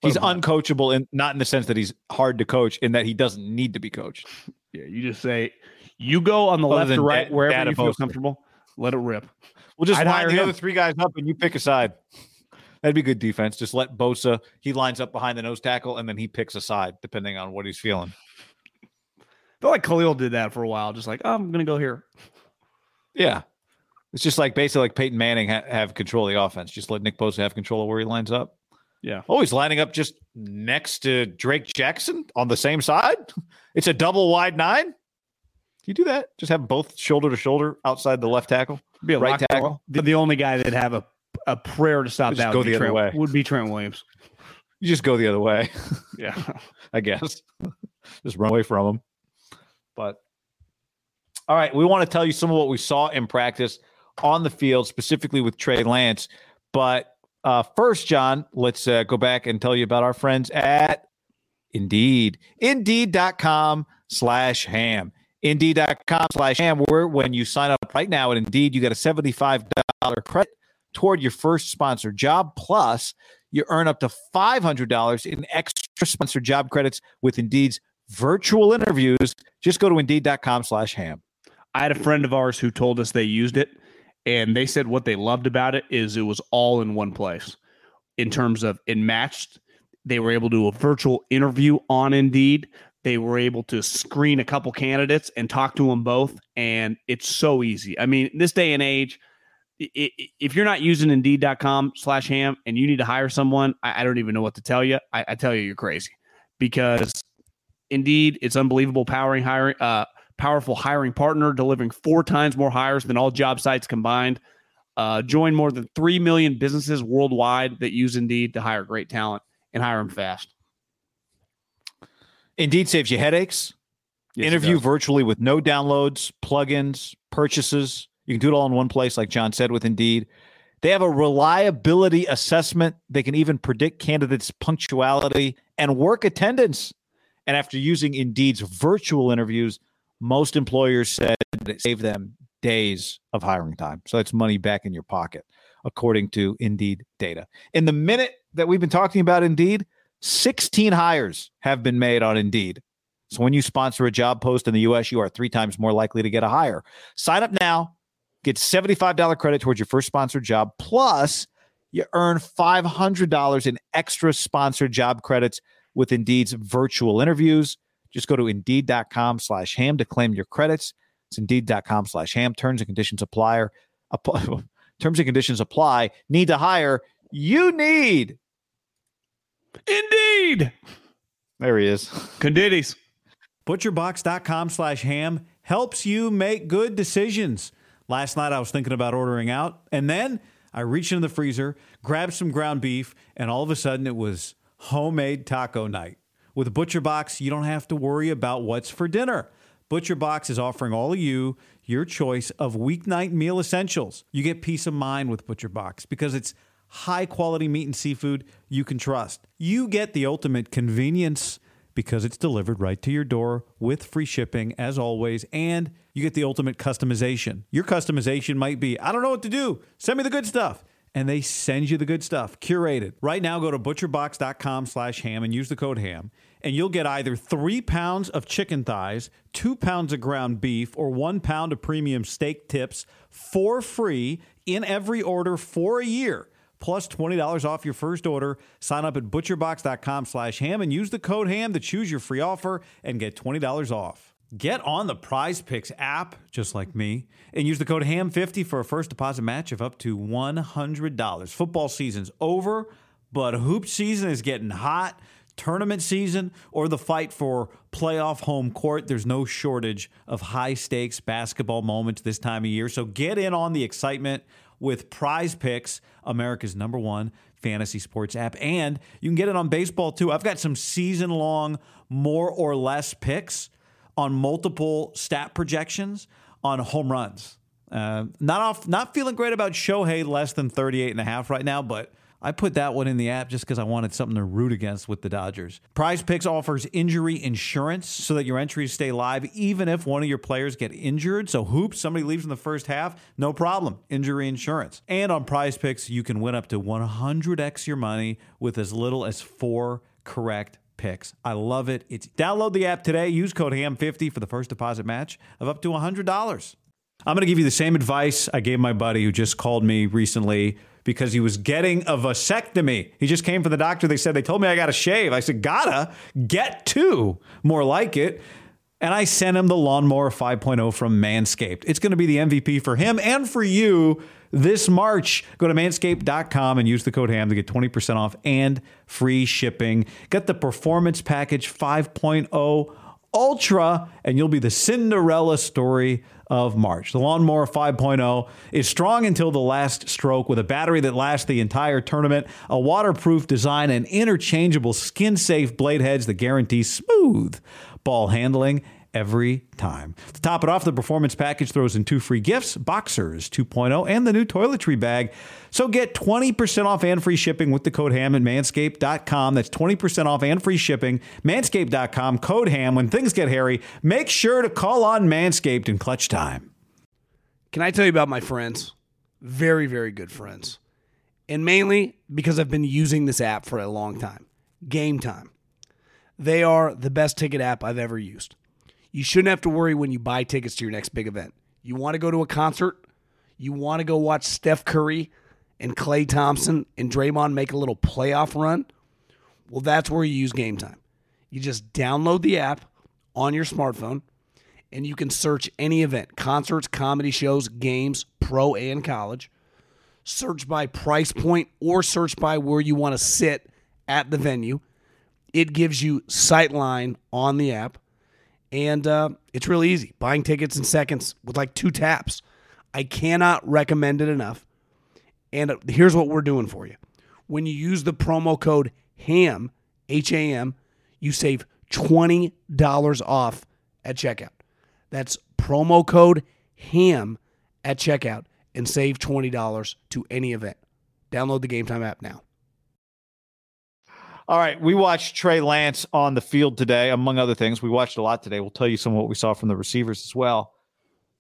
He's uncoachable, and not in the sense that he's hard to coach, in that he doesn't need to be coached. Yeah, you just say you go on the Other left than or right Da- wherever Data you feel Bosa. comfortable. Let it rip. We'll just I'd line hire the him. other three guys up, and you pick a side. That'd be good defense. Just let Bosa. He lines up behind the nose tackle, and then he picks a side depending on what he's feeling. I feel like Khalil did that for a while. Just like oh, I'm gonna go here. Yeah, it's just like basically like Peyton Manning ha- have control of the offense. Just let Nick Bosa have control of where he lines up. Yeah. Oh, he's lining up just next to Drake Jackson on the same side. It's a double wide nine. you do that? Just have both shoulder to shoulder outside the left tackle, Be a right tackle. The, the only guy that'd have a a prayer to stop Just that would be, Trent, would be Trent Williams. You just go the other way, Yeah. I guess. just run away from them. But all right, we want to tell you some of what we saw in practice on the field, specifically with Trey Lance. But uh, first, John, let's uh, go back and tell you about our friends at Indeed. Indeed.com slash ham. Indeed.com slash ham, where when you sign up right now at Indeed, you get a $75 credit toward your first sponsored job. Plus, you earn up to $500 in extra sponsored job credits with Indeed's virtual interviews. Just go to Indeed.com slash ham. I had a friend of ours who told us they used it, and they said what they loved about it is it was all in one place. In terms of it matched, they were able to do a virtual interview on Indeed. They were able to screen a couple candidates and talk to them both, and it's so easy. I mean, this day and age, if you're not using Indeed.com slash ham and you need to hire someone, I, don't even know what to tell you. I, I tell you, you're crazy because Indeed, it's unbelievable powering hiring. Uh, powerful hiring partner, delivering four times more hires than all job sites combined. Uh, join more than 3 million businesses worldwide that use Indeed to hire great talent and hire them fast. Indeed saves you headaches. Yes, Interview virtually with no downloads, plugins, purchases. You can do it all in one place, like John said with Indeed. They have a reliability assessment. They can even predict candidates' punctuality and work attendance. And after using Indeed's virtual interviews, most employers said it saved them days of hiring time. So that's money back in your pocket, according to Indeed data. In the minute that we've been talking about Indeed, 16 hires have been made on Indeed. So when you sponsor a job post in the US, you are three times more likely to get a hire. Sign up now, get $75 credit towards your first sponsored job, plus you earn $500 in extra sponsored job credits with Indeed's virtual interviews. Just go to Indeed.com slash ham to claim your credits. It's Indeed.com slash ham. Terms and conditions apply. Apply- Terms and conditions apply. Need to hire. You need. Indeed. There he is. Conditties. Butcherbox.com slash ham helps you make good decisions. Last night I was thinking about ordering out, and then I reached into the freezer, grabbed some ground beef, and all of a sudden it was homemade taco night. With ButcherBox, you don't have to worry about what's for dinner. ButcherBox is offering all of you your choice of weeknight meal essentials. You get peace of mind with ButcherBox because it's high quality meat and seafood you can trust. You get the ultimate convenience because it's delivered right to your door with free shipping as always and you get the ultimate customization. Your customization might be I don't know what to do. Send me the good stuff. And they send you the good stuff, curated. Right now, go to butcherbox.com slash ham and use the code ham, and you'll get either three pounds of chicken thighs, two pounds of ground beef, or one pound of premium steak tips for free in every order for a year plus $20 off your first order. Sign up at butcherbox.com slash ham and use the code ham to choose your free offer and get $20 off. Get on the Prize Picks app, just like me, and use the code HAM50 for a first deposit match of up to $100. Football season's over, but hoop season is getting hot. Tournament season or the fight for playoff home court, there's no shortage of high stakes basketball moments this time of year. So get in on the excitement with Prize Picks, America's number one fantasy sports app. And you can get it on baseball too. I've got some season long, more or less picks on multiple stat projections on home runs. Uh, not off, not feeling great about Shohei less than 38 and a half right now, but I put that one in the app just because I wanted something to root against with the Dodgers. Prize Picks offers injury insurance so that your entries stay live even if one of your players get injured. So hoops, somebody leaves in the first half, no problem. Injury insurance. And on Prize Picks, you can win up to 100x your money with as little as four correct picks. I love it. It's download the app today. Use code HAM50 for the first deposit match of up to $100. I'm going to give you the same advice I gave my buddy who just called me recently because he was getting a vasectomy. He just came from the doctor. They said, they told me I got to shave. I said, gotta get two, more like it. And I sent him the Lawnmower 5.0 from Manscaped. It's going to be the MVP for him and for you this March. Go to manscaped.com and use the code HAM to get 20% off and free shipping. Get the Performance Package 5.0 Ultra, and you'll be the Cinderella story of March. The Lawnmower 5.0 is strong until the last stroke with a battery that lasts the entire tournament, a waterproof design, and interchangeable skin safe blade heads that guarantee smooth ball handling every time. To top it off, the performance package throws in two free gifts Boxers 2.0 and the new toiletry bag. So get 20% off and free shipping with the code HAM at manscaped.com. That's 20% off and free shipping. Manscaped.com, code HAM. When things get hairy, make sure to call on Manscaped in clutch time. Can I tell you about my friends? Very, very good friends. And mainly because I've been using this app for a long time Game Time. They are the best ticket app I've ever used. You shouldn't have to worry when you buy tickets to your next big event. You want to go to a concert? You want to go watch Steph Curry and Klay Thompson and Draymond make a little playoff run? Well, that's where you use Game Time. You just download the app on your smartphone and you can search any event concerts, comedy shows, games, pro and college. Search by price point or search by where you want to sit at the venue. It gives you sightline on the app. And uh, it's really easy. Buying tickets in seconds with like two taps. I cannot recommend it enough. And uh, here's what we're doing for you. When you use the promo code HAM, H A M, you save $20 off at checkout. That's promo code HAM at checkout and save $20 to any event. Download the Game Time app now. All right, we watched Trey Lance on the field today, among other things. We watched a lot today. We'll tell you some of what we saw from the receivers as well.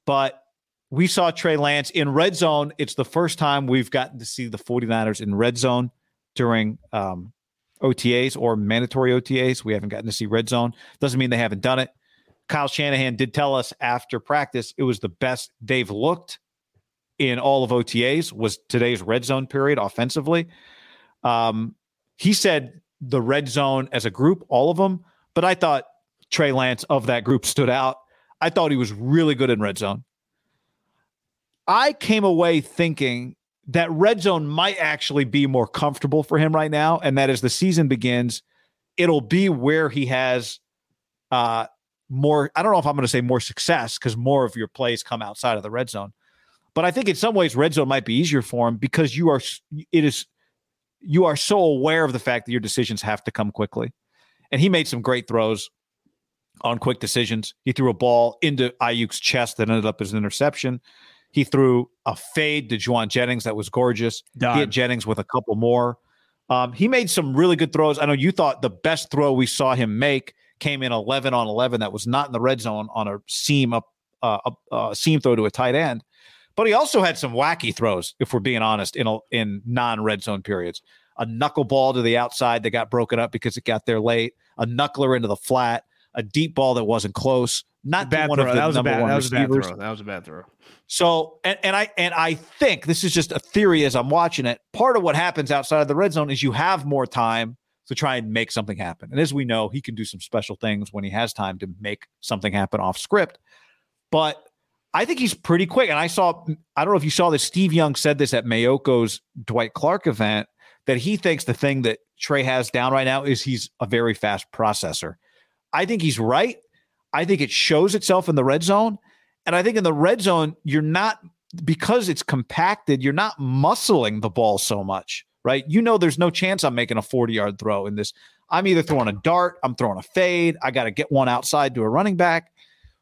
But we saw Trey Lance in red zone. It's the first time we've gotten to see the 49ers in red zone during um, OTAs or mandatory OTAs. We haven't gotten to see red zone. Doesn't mean they haven't done it. Kyle Shanahan did tell us after practice it was the best they've looked in all of OTAs was today's red zone period offensively. Um, he said the red zone as a group, all of them. But I thought Trey Lance of that group stood out. I thought he was really good in red zone. I came away thinking that red zone might actually be more comfortable for him right now. And that as the season begins, it'll be where he has uh, more. I don't know if I'm going to say more success because more of your plays come outside of the red zone. But I think in some ways, red zone might be easier for him because you are, it is you are so aware of the fact that your decisions have to come quickly. And he made some great throws on quick decisions. He threw a ball into Aiyuk's chest that ended up as an interception. He threw a fade to Jauan Jennings that was gorgeous. Done. He hit Jennings with a couple more. Um, he made some really good throws. I know you thought the best throw we saw him make came in 11 on 11. That was not in the red zone on a seam up, uh, a, a seam throw to a tight end. But he also had some wacky throws, if we're being honest, in a, in non red zone periods. A knuckleball to the outside that got broken up because it got there late. A knuckler into the flat. A deep ball that wasn't close. Not bad one throw. of the that was number a bad, one that was receivers. a bad throw. That was a bad throw. So and, and I and I think this is just a theory as I'm watching it. Part of what happens outside of the red zone is you have more time to try and make something happen. And as we know, he can do some special things when he has time to make something happen off script. But I think he's pretty quick. And I saw, I don't know if you saw this, Steve Young said this at Maiocco's Dwight Clark event that he thinks the thing that Trey has down right now is he's a very fast processor. I think he's right. I think it shows itself in the red zone. And I think in the red zone, you're not, because it's compacted, you're not muscling the ball so much, right? You know, there's no chance I'm making a 40 yard throw in this. I'm either throwing a dart, I'm throwing a fade, I got to get one outside to a running back.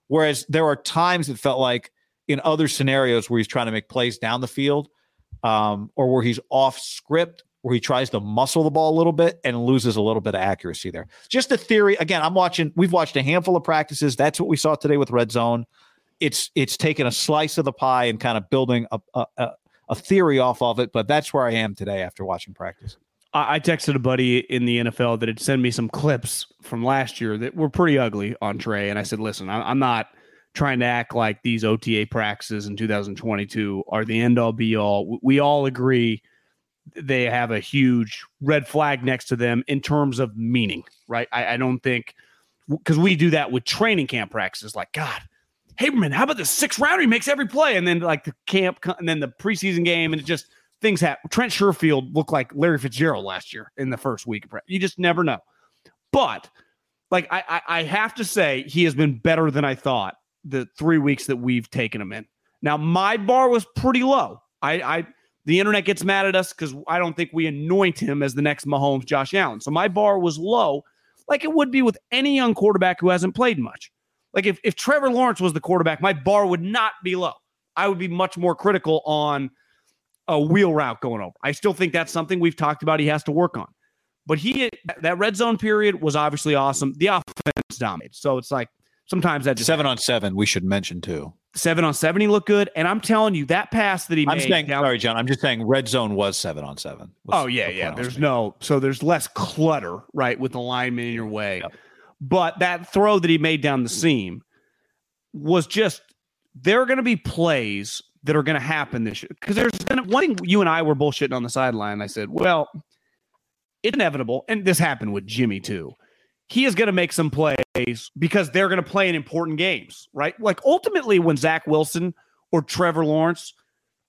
Whereas there are times it felt like in other scenarios where he's trying to make plays down the field um, or where he's off script, where he tries to muscle the ball a little bit and loses a little bit of accuracy there. Just a theory. Again, I'm watching, we've watched a handful of practices. That's what we saw today with Red Zone. It's it's taking a slice of the pie and kind of building a, a, a theory off of it, but that's where I am today after watching practice. I texted a buddy in the NFL that had sent me some clips from last year that were pretty ugly on Trey, and I said, "Listen, I'm not trying to act like these OTA practices in 2022 are the end all be all. We all agree they have a huge red flag next to them in terms of meaning, right? I, I don't think because we do that with training camp practices. Like, God, Haberman, how about the six rounder? He makes every play, and then like the camp, and then the preseason game, and it just things happen. Trent Sherfield looked like Larry Fitzgerald last year in the first week. You just never know. But Like I, I, I have to say, he has been better than I thought the three weeks that we've taken him in. Now, my bar was pretty low. I, I the internet gets mad at us because I don't think we anoint him as the next Mahomes, Josh Allen. So my bar was low, like it would be with any young quarterback who hasn't played much. Like if, if Trevor Lawrence was the quarterback, my bar would not be low. I would be much more critical on a wheel route going over. I still think that's something we've talked about he has to work on. But he that red zone period was obviously awesome. The offense dominated. So it's like sometimes that just seven on seven. We should mention too. Seven on seven, he looked good. And I'm telling you, that pass that he I'm made. saying down- sorry, John. I'm just saying red zone was seven on seven. Was Oh yeah, the yeah. point I was There's no so there's less clutter, right, with the lineman in your way. Yep. But that throw that he made down the seam was just there are going to be plays that are going to happen this year because there's been one thing you and I were bullshitting on the sideline. I said, well, it's inevitable, and this happened with Jimmy too. He is going to make some plays because they're going to play in important games, right? Like ultimately, when Zach Wilson or Trevor Lawrence,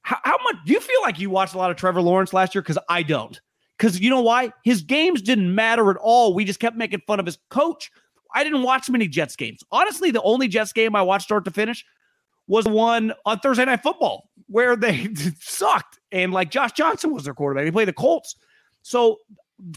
how, how much do you feel like you watched a lot of Trevor Lawrence last year? Because I don't. Because you know why? His games didn't matter at all. We just kept making fun of his coach. I didn't watch many Jets games. Honestly, the only Jets game I watched start to finish was one on Thursday Night Football where they sucked. And like Josh Johnson was their quarterback. They played the Colts. So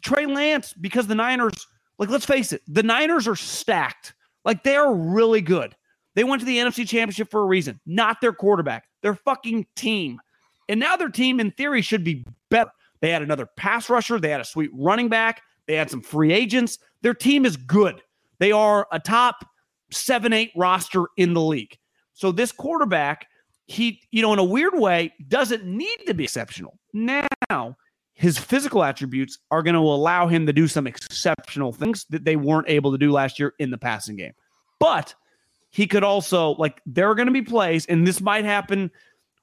Trey Lance, because the Niners, like, let's face it, the Niners are stacked. Like, they're really good. They went to the NFC Championship for a reason, not their quarterback, their fucking team. And now their team, in theory, should be better. They had another pass rusher, they had a sweet running back, they had some free agents. Their team is good. They are a top seven, eight roster in the league. So this quarterback, he, you know, in a weird way, doesn't need to be exceptional. Now, his physical attributes are going to allow him to do some exceptional things that they weren't able to do last year in the passing game. But he could also, like, there are going to be plays, and this might happen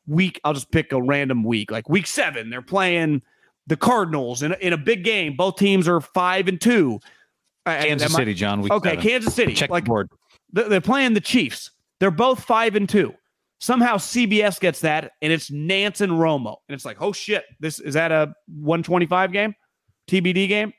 week. I'll just pick a random week, like week seven. They're playing the Cardinals in a, in a big game. Both teams are five and two. And Kansas I- City, John. Okay, seven. Kansas City. Check like the board. they're playing the Chiefs. They're both five and two. Somehow CBS gets that, and it's Nance and Romo, and it's like, oh shit, this is that a 125 game, TBD game?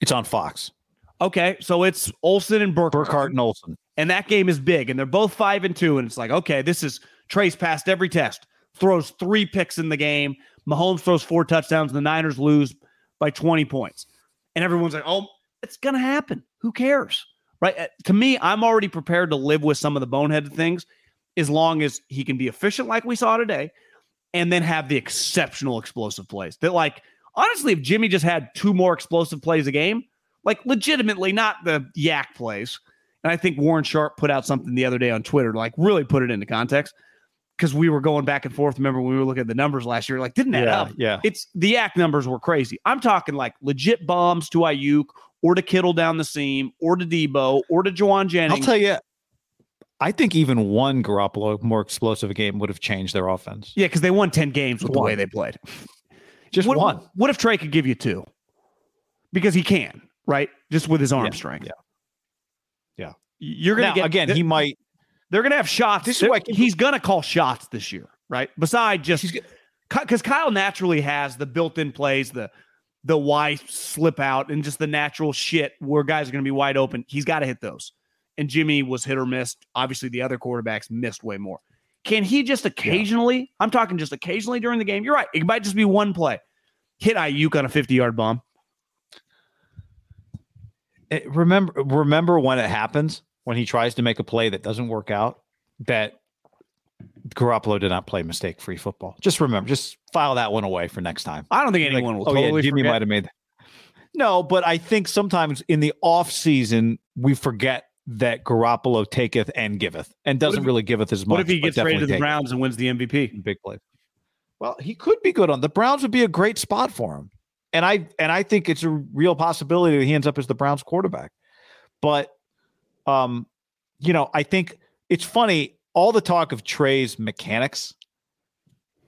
It's on Fox. Okay, so it's Olsen and Burkhardt, Burkhart and Olsen. and that game is big, and they're both five and two, and it's like, okay, this is Trace passed every test, throws three picks in the game. Mahomes throws four touchdowns, and the Niners lose by 20 points, and everyone's like, oh, it's gonna happen. Who cares? Right? Uh, To me, I'm already prepared to live with some of the boneheaded things as long as he can be efficient like we saw today and then have the exceptional explosive plays. That like honestly, if Jimmy just had two more explosive plays a game, like legitimately not the YAC plays. And I think Warren Sharp put out something the other day on Twitter to like really put it into context because we were going back and forth. Remember when we were looking at the numbers last year? Like, didn't add Yeah, up. yeah. It's the YAC numbers were crazy. I'm talking like legit bombs to Aiyuk or to Kittle down the seam or to Deebo or to Jauan Jennings. I'll tell you, I think even one Garoppolo more explosive game would have changed their offense. yeah, because they won 10 games with the way they played. Just what, one. What if Trey could give you two? Because he can, right? Just with his arm Yeah, strength. yeah. Yeah. You're gonna get again, th- he might. they're gonna have shots. This is why he's gonna call shots this year, right? Besides just because Kyle naturally has the built-in plays, the the why slip out, and just the natural shit where guys are gonna be wide open. He's got to hit those. And Jimmy was hit or missed. Obviously, the other quarterbacks missed way more. Can he just occasionally? I'm talking just occasionally during the game. You're right. It might just be one play. Hit Aiyuk on a 50 yard bomb. Eh, remember remember when it happens when he tries to make a play that doesn't work out that Garoppolo did not play mistake free football. Just remember, just file that one away for next time. I don't think Like, anyone will oh totally yeah, Jimmy might have made. No, but I think sometimes in the off season we forget that Garoppolo taketh and giveth, and doesn't if- really giveth as much. What if he gets traded to the Browns and wins the MVP? big plays? Well, he could be good on the Browns. Would be a great spot for him, and I and I think it's a real possibility that he ends up as the Browns quarterback. But, um, you know, I think it's funny. All the talk of Trey's mechanics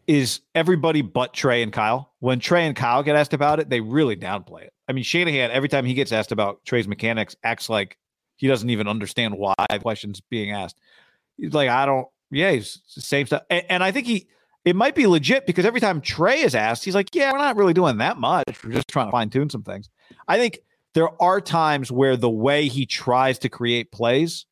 is everybody but Trey and Kyle. When Trey and Kyle get asked about it, they really downplay it. I mean, Shanahan, every time he gets asked about Trey's mechanics, acts like he doesn't even understand why the question's being asked. He's like, I don't, yeah, he's the same stuff. And, and I think he, it might be legit because every time Trey is asked, he's like, yeah, we're not really doing that much. We're just trying to fine tune some things. I think there are times where the way he tries to create plays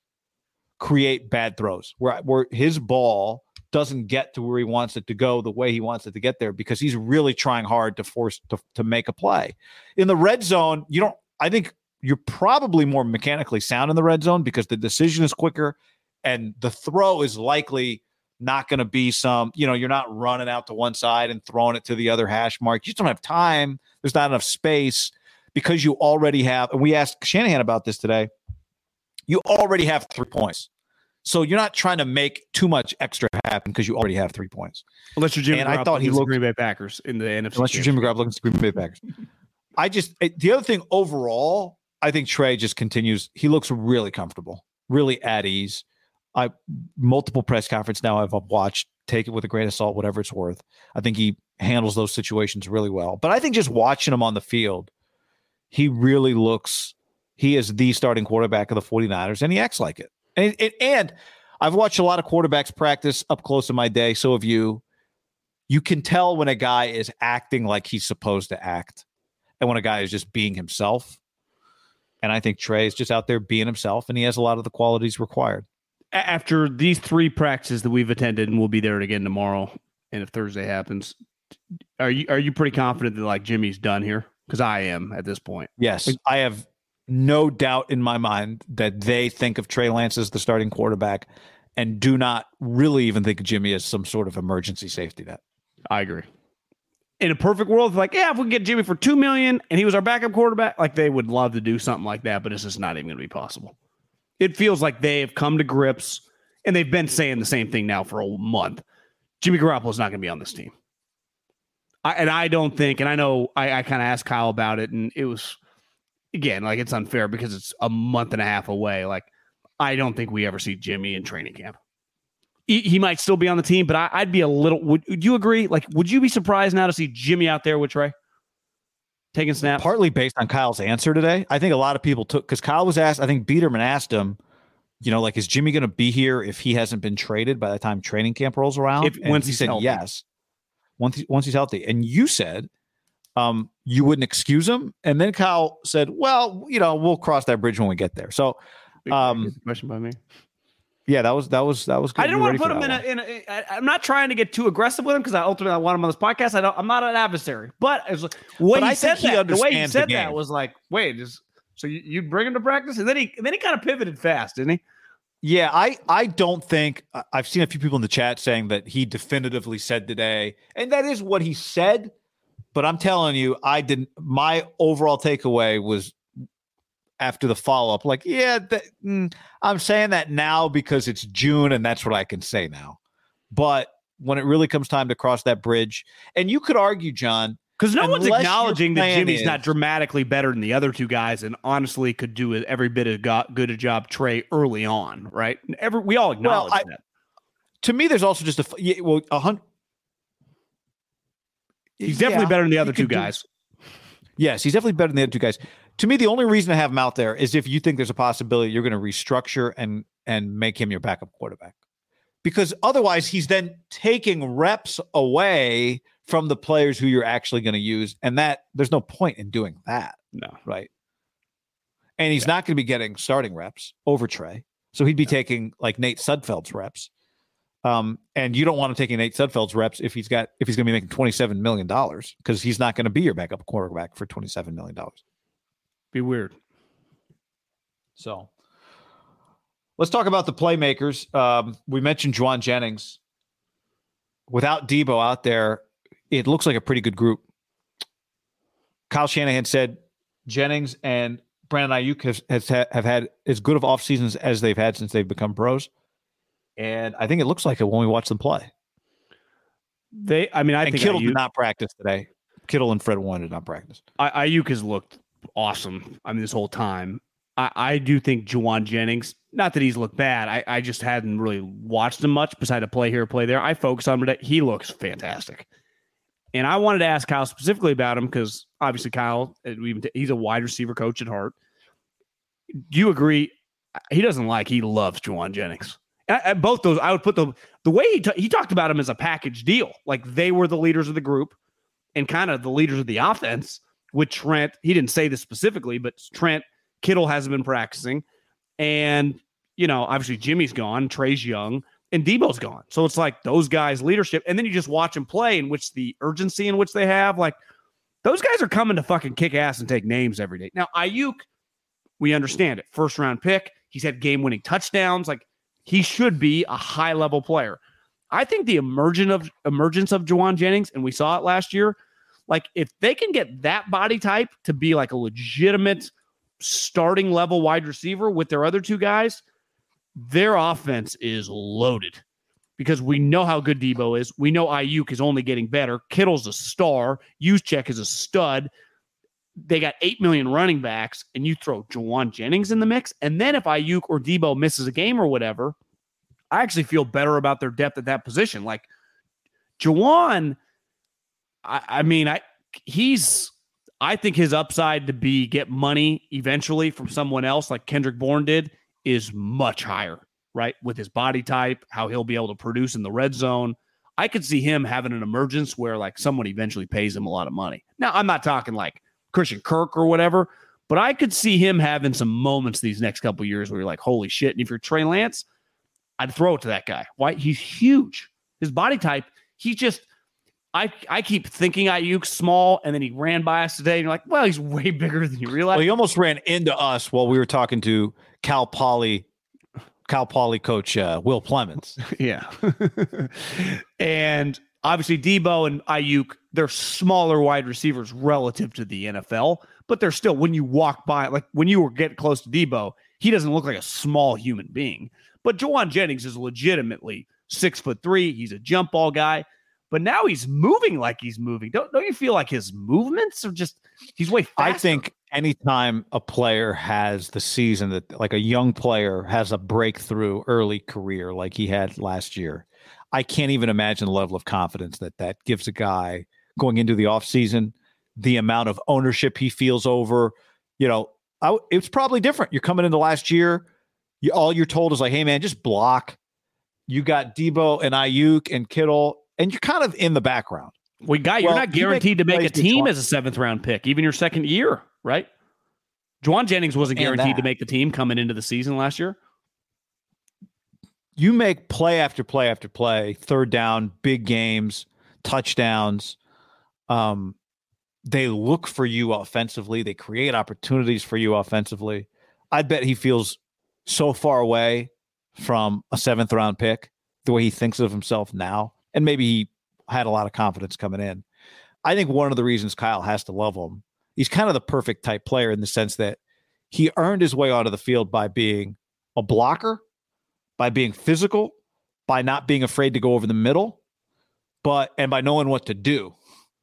create bad throws where where his ball doesn't get to where he wants it to go the way he wants it to get there because he's really trying hard to force to, to make a play. In the red zone, you don't I think you're probably more mechanically sound in the red zone because the decision is quicker and the throw is likely not going to be some, you know, you're not running out to one side and throwing it to the other hash mark. You just don't have time. There's not enough space because you already have, and we asked Shanahan about this today. You already have three points. So you're not trying to make too much extra happen because you already have three points. Unless you're Jimmy and I thought he looked Green Bay Packers in the NFC. Unless you're Jimmy Garoppolo against the Green Bay Packers. I just the other thing overall, I think Trey just continues. He looks really comfortable, really at ease. I multiple press conference now I've watched. Take it with a grain of salt, whatever it's worth. I think he handles those situations really well. But I think just watching him on the field, he really looks. He is the starting quarterback of the 49ers, and he acts like it. And, and, and I've watched a lot of quarterbacks practice up close in my day. So have you. You can tell when a guy is acting like he's supposed to act, and when a guy is just being himself. And I think Trey is just out there being himself, and he has a lot of the qualities required after these three practices that we've attended, and we'll be there again tomorrow, and if Thursday happens, are you are you pretty confident that like Jimmy's done here? Because I am at this point. Yes, I have no doubt in my mind that they think of Trey Lance as the starting quarterback, and do not really even think of Jimmy as some sort of emergency safety net. I agree. In a perfect world, like yeah, if we get Jimmy for two million and he was our backup quarterback, like they would love to do something like that, but it's just not even going to be possible it feels like they have come to grips and they've been saying the same thing now for a month. Jimmy Garoppolo is not going to be on this team. I, and I don't think, and I know I, I kind of asked Kyle about it, and it was again like it's unfair because it's a month and a half away. Like I don't think we ever see Jimmy in training camp. He, he might still be on the team, but I, would be a little. Would, would you agree? Like, would you be surprised now to see Jimmy out there with Trey? taking snaps? Partly based on Kyle's answer today. I think a lot of people took because Kyle was asked. I think Biederman asked him, you know, like, is Jimmy going to be here if he hasn't been traded by the time training camp rolls around? If, once he said healthy. yes, once he, once he's healthy, and you said um, you wouldn't excuse him, and then Kyle said, well, you know, we'll cross that bridge when we get there. So, um, question by me. Yeah, that was that was that was. Good. I didn't want to put him in a, in a. I, I'm not trying to get too aggressive with him because I ultimately I want him on this podcast. I don't. I'm not an adversary, but it was like, when but he said he that, the way he said that was like, wait, is so you you bring him to practice, and then he and then he kind of pivoted fast, didn't he? Yeah, I I don't think I've seen a few people in the chat saying that he definitively said today, and that is what he said. But I'm telling you, I didn't. My overall takeaway was after the follow up, like, yeah, mm, I'm saying that now because it's June and that's what I can say now. But when it really comes time to cross that bridge, and you could argue, John, because no one's acknowledging that Jimmy's is, not dramatically better than the other two guys, and honestly could do every bit of got good a job Trey early on, right? Every we all acknowledge well, I, that. To me, there's also just a well, a hundred. He's definitely yeah, better than the other two guys. Do, yes, he's definitely better than the other two guys to me, the only reason to have him out there is if you think there's a possibility you're going to restructure and and make him your backup quarterback, because otherwise he's then taking reps away from the players who you're actually going to use, and that there's no point in doing that. No, right? And he's yeah. not going to be getting starting reps over Trey, so he'd be no. taking like Nate Sudfeld's reps. Um, and you don't want to take Nate Sudfeld's reps if he's got if he's going to be making twenty seven million dollars because he's not going to be your backup quarterback for twenty seven million dollars. Be weird. So let's talk about the playmakers. Um, we mentioned Jauan Jennings. Without Debo out there, it looks like a pretty good group. Kyle Shanahan said Jennings and Brandon Aiyuk has, has have had as good of off seasons as they've had since they've become pros, and I think it looks like it when we watch them play. They, I mean, I and think Kittle did not practice today. Kittle and Fred Warner did not practice. I, has looked awesome. I mean, this whole time. I, I do think Jauan Jennings, not that he's looked bad. I, I just hadn't really watched him much besides a play here, play there. I focus on him. He looks fantastic. And I wanted to ask Kyle specifically about him because obviously Kyle, uh, he's a wide receiver coach at heart. Do you agree? He doesn't like, he loves Jauan Jennings. I, both those, I would put the the way he, t- he talked about him as a package deal. Like they were the leaders of the group and kind of the leaders of the offense with Trent. He didn't say this specifically, but Trent Kittle hasn't been practicing, and you know, obviously Jimmy's gone, Trey's young, and Deebo's gone. So it's like those guys' leadership, and then you just watch them play, in which the urgency in which they have, like those guys are coming to fucking kick ass and take names every day. Now Aiyuk, we understand it, first round pick. He's had game winning touchdowns. Like he should be a high level player. I think the emergence of emergence of Jauan Jennings, and we saw it last year. Like if they can get that body type to be like a legitimate starting level wide receiver with their other two guys, their offense is loaded because we know how good Deebo is. We know Aiyuk is only getting better. Kittle's a star. Juszczyk is a stud. They got 8 million running backs, and you throw Jauan Jennings in the mix. And then if Aiyuk or Deebo misses a game or whatever, I actually feel better about their depth at that position. Like Jauan, I, I mean, I he's I think his upside to be get money eventually from someone else like Kendrick Bourne did is much higher, right? With his body type, how he'll be able to produce in the red zone. I could see him having an emergence where like someone eventually pays him a lot of money. Now, I'm not talking like Christian Kirk or whatever, but I could see him having some moments these next couple years where you're like, holy shit. And if you're Trey Lance, I'd throw it to that guy. Why? He's huge. His body type, he just I I keep thinking Aiyuk's small, and then he ran by us today, and you're like, well, he's way bigger than you realize. Well, he almost ran into us while we were talking to Cal Poly, Cal Poly coach uh, Will Clemens. yeah, and obviously Deebo and Aiyuk, they're smaller wide receivers relative to the NFL, but they're still when you walk by, like when you were getting close to Deebo, he doesn't look like a small human being. But Jauan Jennings is legitimately six foot three. He's a jump ball guy, but now he's moving like he's moving. Don't don't you feel like his movements are just he's way faster? I think anytime a player has the season that like a young player has a breakthrough early career like he had last year, I can't even imagine the level of confidence that that gives a guy going into the offseason, the amount of ownership he feels over, you know, I, it's probably different. You're coming into last year you, all you're told is like, hey man, just block. You got Deebo and Aiyuk and Kittle, and you're kind of in the background. We got you're not guaranteed to make a team as a seventh round pick, even your second year, right? Jauan Jennings wasn't guaranteed to make the team coming into the season last year. You make play after play after play, third down, big games, touchdowns. Um, they look for you offensively. They create opportunities for you offensively. I bet he feels so far away from a seventh round pick, the way he thinks of himself now. And maybe he had a lot of confidence coming in. I think one of the reasons Kyle has to love him, he's kind of the perfect type player in the sense that he earned his way onto the field by being a blocker, by being physical, by not being afraid to go over the middle, but and by knowing what to do.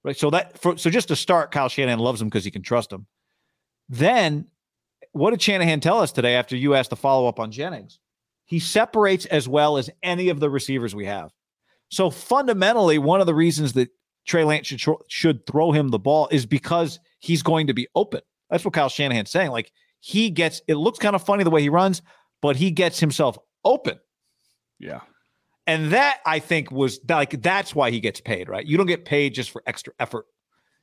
Right. So that for, so just to start, Kyle Shanahan loves him because he can trust him. Then what did Shanahan tell us today after you asked the follow up on Jennings? He separates as well as any of the receivers we have. So fundamentally, one of the reasons that Trey Lance should, should throw him the ball is because he's going to be open. That's what Kyle Shanahan's saying. Like he gets, it looks kind of funny the way he runs, but he gets himself open. Yeah. And that I think was like, that's why he gets paid, right? You don't get paid just for extra effort.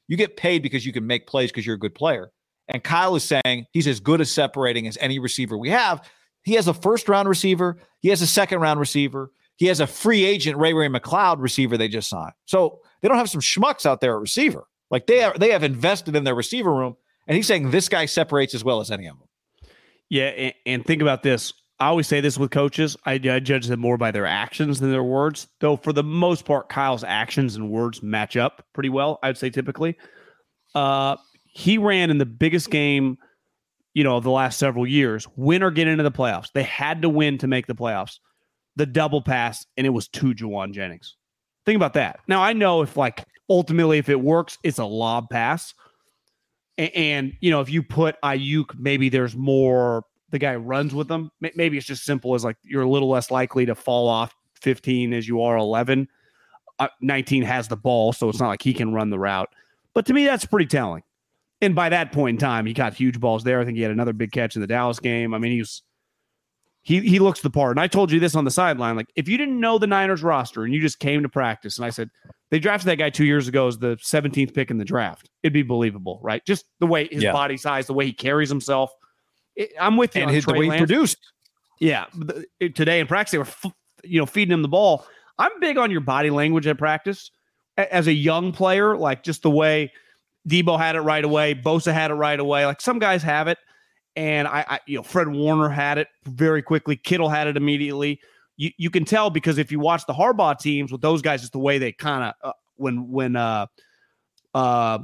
You get paid because you can make plays because you're a good player. And Kyle is saying he's as good as separating as any receiver we have. He has a first round receiver, he has a second round receiver, he has a free agent Ray Ray McCloud receiver they just signed. So they don't have some schmucks out there at receiver. Like they are, they have invested in their receiver room, and he's saying this guy separates as well as any of them. Yeah, and, and think about this. I always say this with coaches. I, I, judge them more by their actions than their words. Though for the most part, Kyle's actions and words match up pretty well. I'd say typically. Uh, he ran in the biggest game, you know, of the last several years. Win or get into the playoffs. They had to win to make the playoffs. The double pass, and it was to Jauan Jennings. Think about that. Now I know if like ultimately if it works, it's a lob pass. And, and you know, if you put Aiyuk, maybe there's more the guy runs with them. Maybe it's just simple as like you're a little less likely to fall off 15 as you are 11. Uh, 19 has the ball, so it's not like he can run the route. But to me, that's pretty telling and by that point in time, he got huge balls there. I think he had another big catch in the Dallas game. I mean, he was he he looks the part. And I told you this on the sideline. Like, if you didn't know the Niners roster and you just came to practice, and I said, they drafted that guy two years ago as the 17th pick in the draft. It'd be believable, right? Just the way his Yeah. body size, the way he carries himself. It- I'm with you and on his, the Trey way he produced. Yeah, the- today in practice they were, f- you know, feeding him the ball. I'm big on your body language at practice. A- As a young player, like just the way Deebo had it right away, Bosa had it right away. Like some guys have it, and I, I you know, Fred Warner had it very quickly. Kittle had it immediately. You you can tell because if you watch the Harbaugh teams with those guys, it's the way they kind of uh, when when uh uh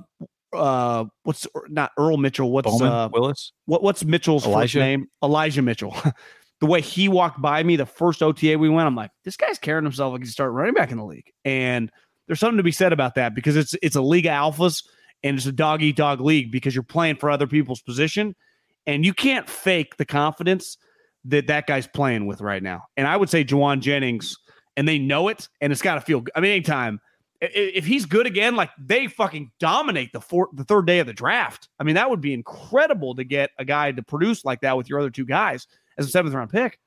uh what's not Earl Mitchell? What's Bowman, uh Willis. what what's Mitchell's Elijah? first name? Elijah Mitchell. the way he walked by me the first OTA we went, I'm like, this guy's carrying himself like he's starting running back in the league. And there's something to be said about that because it's it's a league of alphas and it's a dog eat dog league because you're playing for other people's position and you can't fake the confidence that that guy's playing with right now. And I would say Jauan Jennings, and they know it, and it's got to feel. good. I mean, anytime if he's good again, like they fucking dominate the fourth, the third day of the draft. I mean, that would be incredible to get a guy to produce like that with your other two guys as a seventh round pick.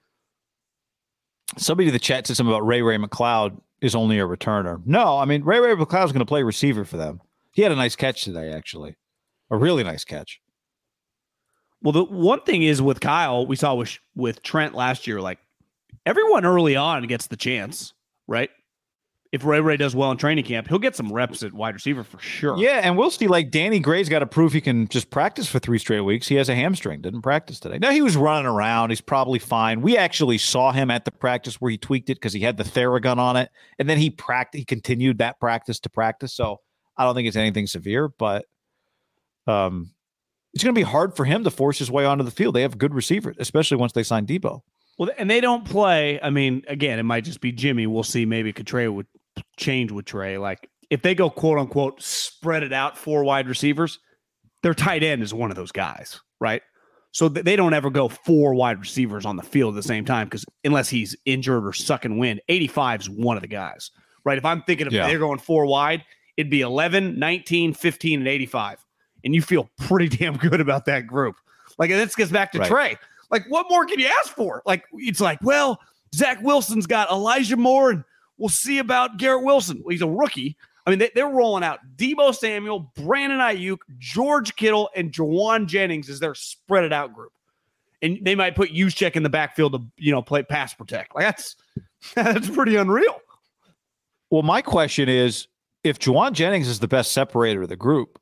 Somebody in the chat said something about Ray Ray McCloud is only a returner. No, I mean Ray Ray McCloud is going to play receiver for them. He had a nice catch today, actually, a really nice catch. Well, the one thing is with Kyle, we saw with with Trent last year, like everyone early on gets the chance, right? If Ray Ray does well in training camp, he'll get some reps at wide receiver for sure. Yeah, and we'll see. Like Danny Gray's got to prove he can just practice for three straight weeks. He has a hamstring, didn't practice today. Now he was running around. He's probably fine. We actually saw him at the practice where he tweaked it because he had the Theragun on it, and then he practiced. He continued that practice to practice. So I don't think it's anything severe, but um, it's going to be hard for him to force his way onto the field. They have good receivers, especially once they sign Deebo. Well, and they don't play. I mean, again, it might just be Jimmy. We'll see. Maybe Trey would change with Trey. Like if they go quote unquote spread it out four wide receivers, their tight end is one of those guys, right? So th- they don't ever go four wide receivers on the field at the same time because unless he's injured or sucking wind, 85 is one of the guys, right? If I'm thinking if Yeah. they're going four wide, it'd be 11, 19, 15, and 85. And you feel pretty damn good about that group. Like, this gets back to Right. Trey. Like, what more can you ask for? Like, it's like, well, Zach Wilson's got Elijah Moore, and we'll see about Garrett Wilson. He's a rookie. I mean, they, they're rolling out Deebo Samuel, Brandon Aiyuk, George Kittle, and Jauan Jennings as their spread it out group. And they might put Juszczyk in the backfield to, you know, play pass protect. Like that's that's pretty unreal. Well, my question is if Jauan Jennings is the best separator of the group,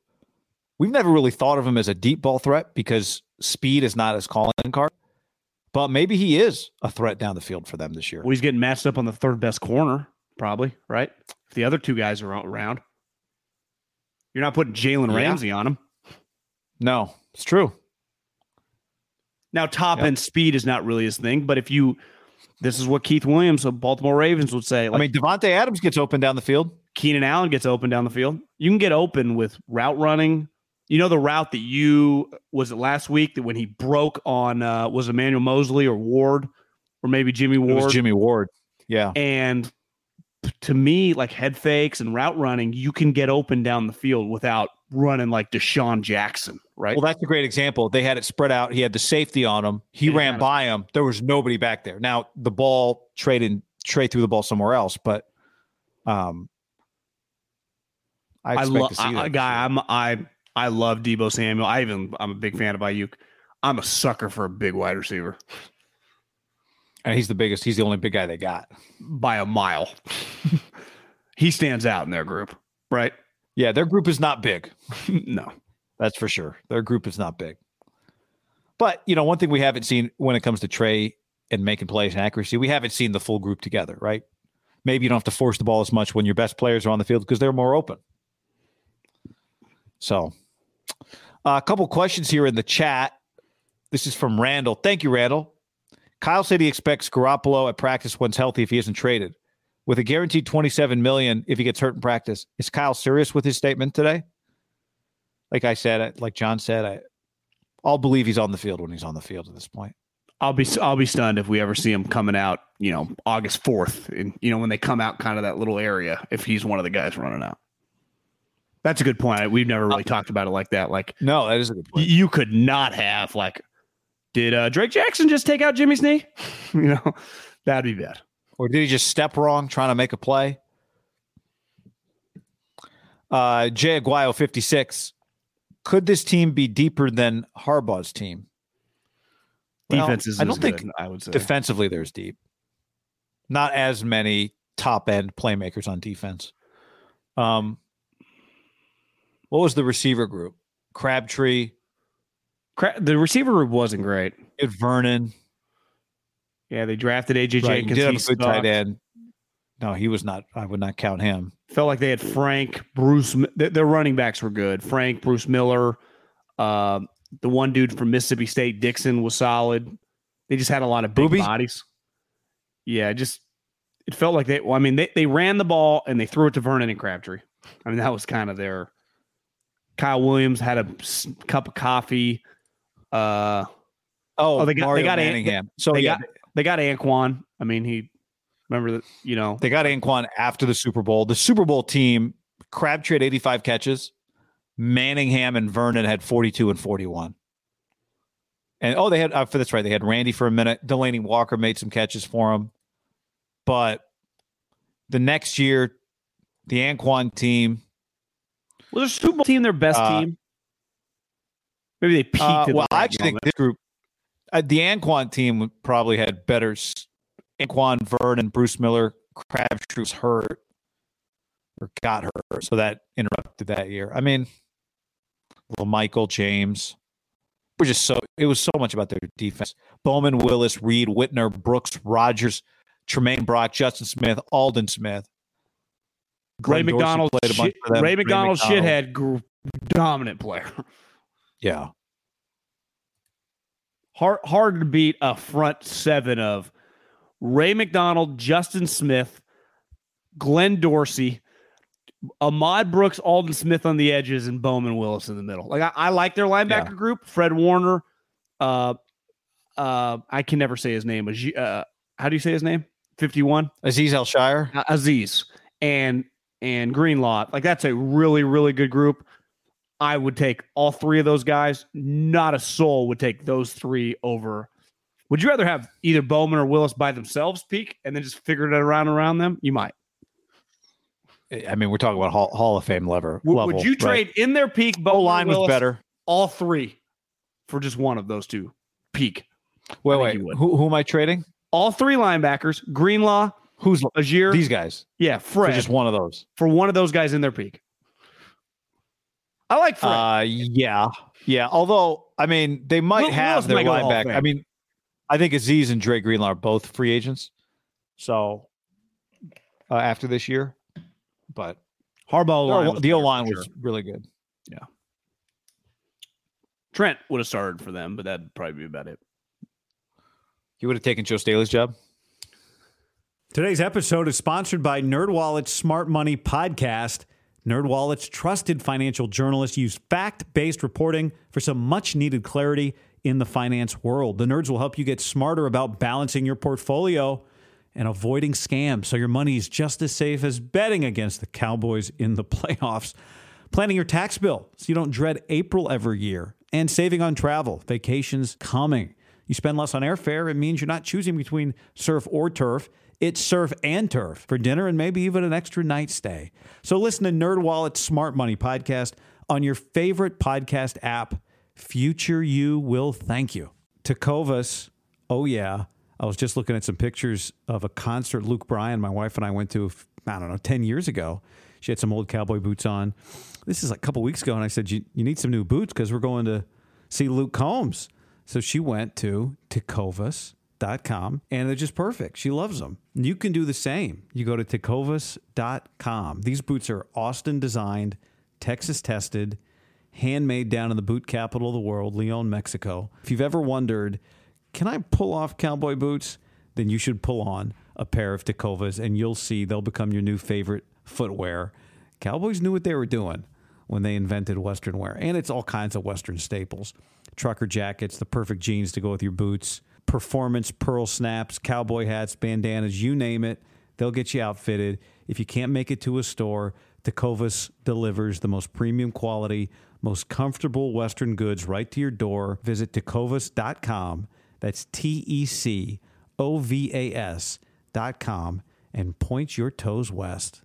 we've never really thought of him as a deep ball threat because speed is not his calling card. But maybe he is a threat down the field for them this year. Well, he's getting matched up on the third best corner, probably, right? If the other two guys are around, you're not putting Jalen Yeah. Ramsey on him. No, it's true. Now, top Yep. end speed is not really his thing, but if you, this is what Keith Williams of Baltimore Ravens would say. Like I mean, Davante Adams gets open down the field. Keenan Allen gets open down the field. You can get open with route running. You know the route that you was it last week that when he broke on uh, was Emmanuel Moseley or Ward or maybe Jimmy It Ward. was Jimmy Ward. Yeah. And to me, like head fakes and route running, you can get open down the field without running like DeSean Jackson, right? Well, that's a great example. They had it spread out. He had the safety on him. He Yeah, ran by him. There was nobody back there. Now the ball traded Trey threw the ball somewhere else, but um, I I love that. guy. I'm I I love Deebo Samuel. I even I'm a big fan of Aiyuk. I'm a sucker for a big wide receiver and he's the biggest. He's the only big guy they got. by a mile. he stands out in their group, right? Yeah, their group is not big. no. That's for sure. Their group is not big. But you know, one thing we haven't seen when it comes to Trey and making plays and accuracy, we haven't seen the full group together, right? Maybe you don't have to force the ball as much when your best players are on the field because they're more open. So, uh, a couple questions here in the chat. This is from Randall. Thank you, Randall. Kyle said he expects Garoppolo at practice once healthy if he isn't traded. With a guaranteed 27 million if he gets hurt in practice. Is Kyle serious with his statement today? Like I said, like John said, I I'll believe he's on the field when he's on the field at this point. I'll be I'll be stunned if we ever see him coming out, you know, August 4th and you know when they come out kind of that little area if he's one of the guys running out. That's a good point. We've never really talked about it like that. Like No, that is a good point. you could not have like did uh, Drake Jackson just take out Jimmy's knee? you know, that'd be bad. Or did he just step wrong trying to make a play? Uh, Jay Aguayo, 56. Could this team be deeper than Harbaugh's team? Well, I don't think good, I would say. defensively there's deep. Not as many top end playmakers on defense. Um, what was the receiver group? Crabtree, Cra- the receiver group wasn't great. Ed Vernon. Yeah, they drafted AJ Right, Jenkins. did have a good tight end. No, he was not. I would not count him. Felt like they had Frank, Bruce. Mi- Their running backs were good. Frank, Bruce Miller, um, the one dude from Mississippi State, Dixon, was solid. They just had a lot of big Booby? bodies. Yeah, just it felt like they. Well, I mean, they they ran the ball and they threw it to Vernon and Crabtree. I mean, that was kind of their. Kyle Williams had a cup of coffee. Uh, Oh, Oh, they got- they Mario got An- Manningham. So they yeah, got they got Anquan. I mean, he remember that you know they got Anquan after the Super Bowl. The Super Bowl team, Crabtree had 85 catches. Manningham and Vernon had 42 and 41. And oh, they had uh, for that's right. They had Randy for a minute. Delanie Walker made some catches for him. But the next year, the Anquan team, was their Super Bowl team their best Uh, teim. Maybe they peaked. uh, at the well, I actually think this group, uh, the Anquan team probably had better. Anquan, Vernon, Bruce Miller, Crabtree was hurt or got hurt, so that interrupted that year. I mean, well, Michael James, we're just so it was so much about their defense. Bowman, Willis, Reed, Whitner, Brooks, Rogers, Tramaine Brock, Justin Smith, Aldon Smith. Ray Glenn McDonald, played a bunch shit, them. Ray McDonald, shithead, gr- dominant player. Yeah, Hard, hard to beat a front seven of Ray McDonald, Justin Smith, Glenn Dorsey, Ahmad Brooks, Aldon Smith on the edges, and Bowman Willis in the middle. Like I, I like their linebacker Yeah. group. Fred Warner, uh, uh, I can never say his name. Uh, how do you say his name? Fifty-one. Aziz Al Shire. Azeez and and Greenlaw. Like that's a really really good group. I would take all three of those guys. Not a soul would take those three over. Would you rather have either Bowman or Willis by themselves peak and then just figure it around around them? You might. I mean, we're talking about Hall, Hall of Fame level. Would, level, would you right? trade in their peak? Bowman oh, or line was better. All three for just one of those two peak. Wait, wait. Who, who am I trading? All three linebackers: Greenlaw, Who's Ajir, these guys? yeah, For Fred. just one of those. for one of those guys in their peak. I like Fred. Uh, yeah, yeah. Although, I mean, they might Will- have Willis their might go Hall of linebacker. I mean, I think Azeez and Dre Greenlaw are both free agents. So uh, after this year, but Harbaugh line the O line was sure. really good. Yeah. Trent would have started for them, but that'd probably be about it. You would have taken Joe Staley's job. Today's episode is sponsored by NerdWallet's Smart Money Podcast. NerdWallet's trusted financial journalists use fact-based reporting for some much-needed clarity in the finance world. The nerds will help you get smarter about balancing your portfolio and avoiding scams so your money is just as safe as betting against the Cowboys in the playoffs. Planning your tax bill so you don't dread April every year and saving on travel. Vacations coming. You spend less on airfare, it means you're not choosing between surf or turf. It's surf and turf for dinner and maybe even an extra night stay. So listen to NerdWallet's Smart Money podcast on your favorite podcast app. Future you will thank you. Tecovas, oh yeah. I was just looking at some pictures of a concert Luke Bryan, my wife and I went to, I don't know, 10 years ago. She had some old cowboy boots on. This is like a couple weeks ago, and I said, You, you need some new boots because we're going to see Luke Combs. So she went to tecovas.com and they're just perfect. She loves them. You can do the same. You go to tecovas.com. These boots are Austin designed, Texas tested, handmade down in the boot capital of the world, Leon, Mexico. If you've ever wondered, can I pull off cowboy boots? Then you should pull on a pair of Tecovas and you'll see they'll become your new favorite footwear. Cowboys knew what they were doing when they invented Western wear. And it's all kinds of Western staples trucker jackets, the perfect jeans to go with your boots, performance pearl snaps, cowboy hats, bandanas, you name it. They'll get you outfitted. If you can't make it to a store, Tecovas delivers the most premium quality, most comfortable Western goods right to your door. Visit tecovas.com. That's T E C O V A S dot com and point your toes west.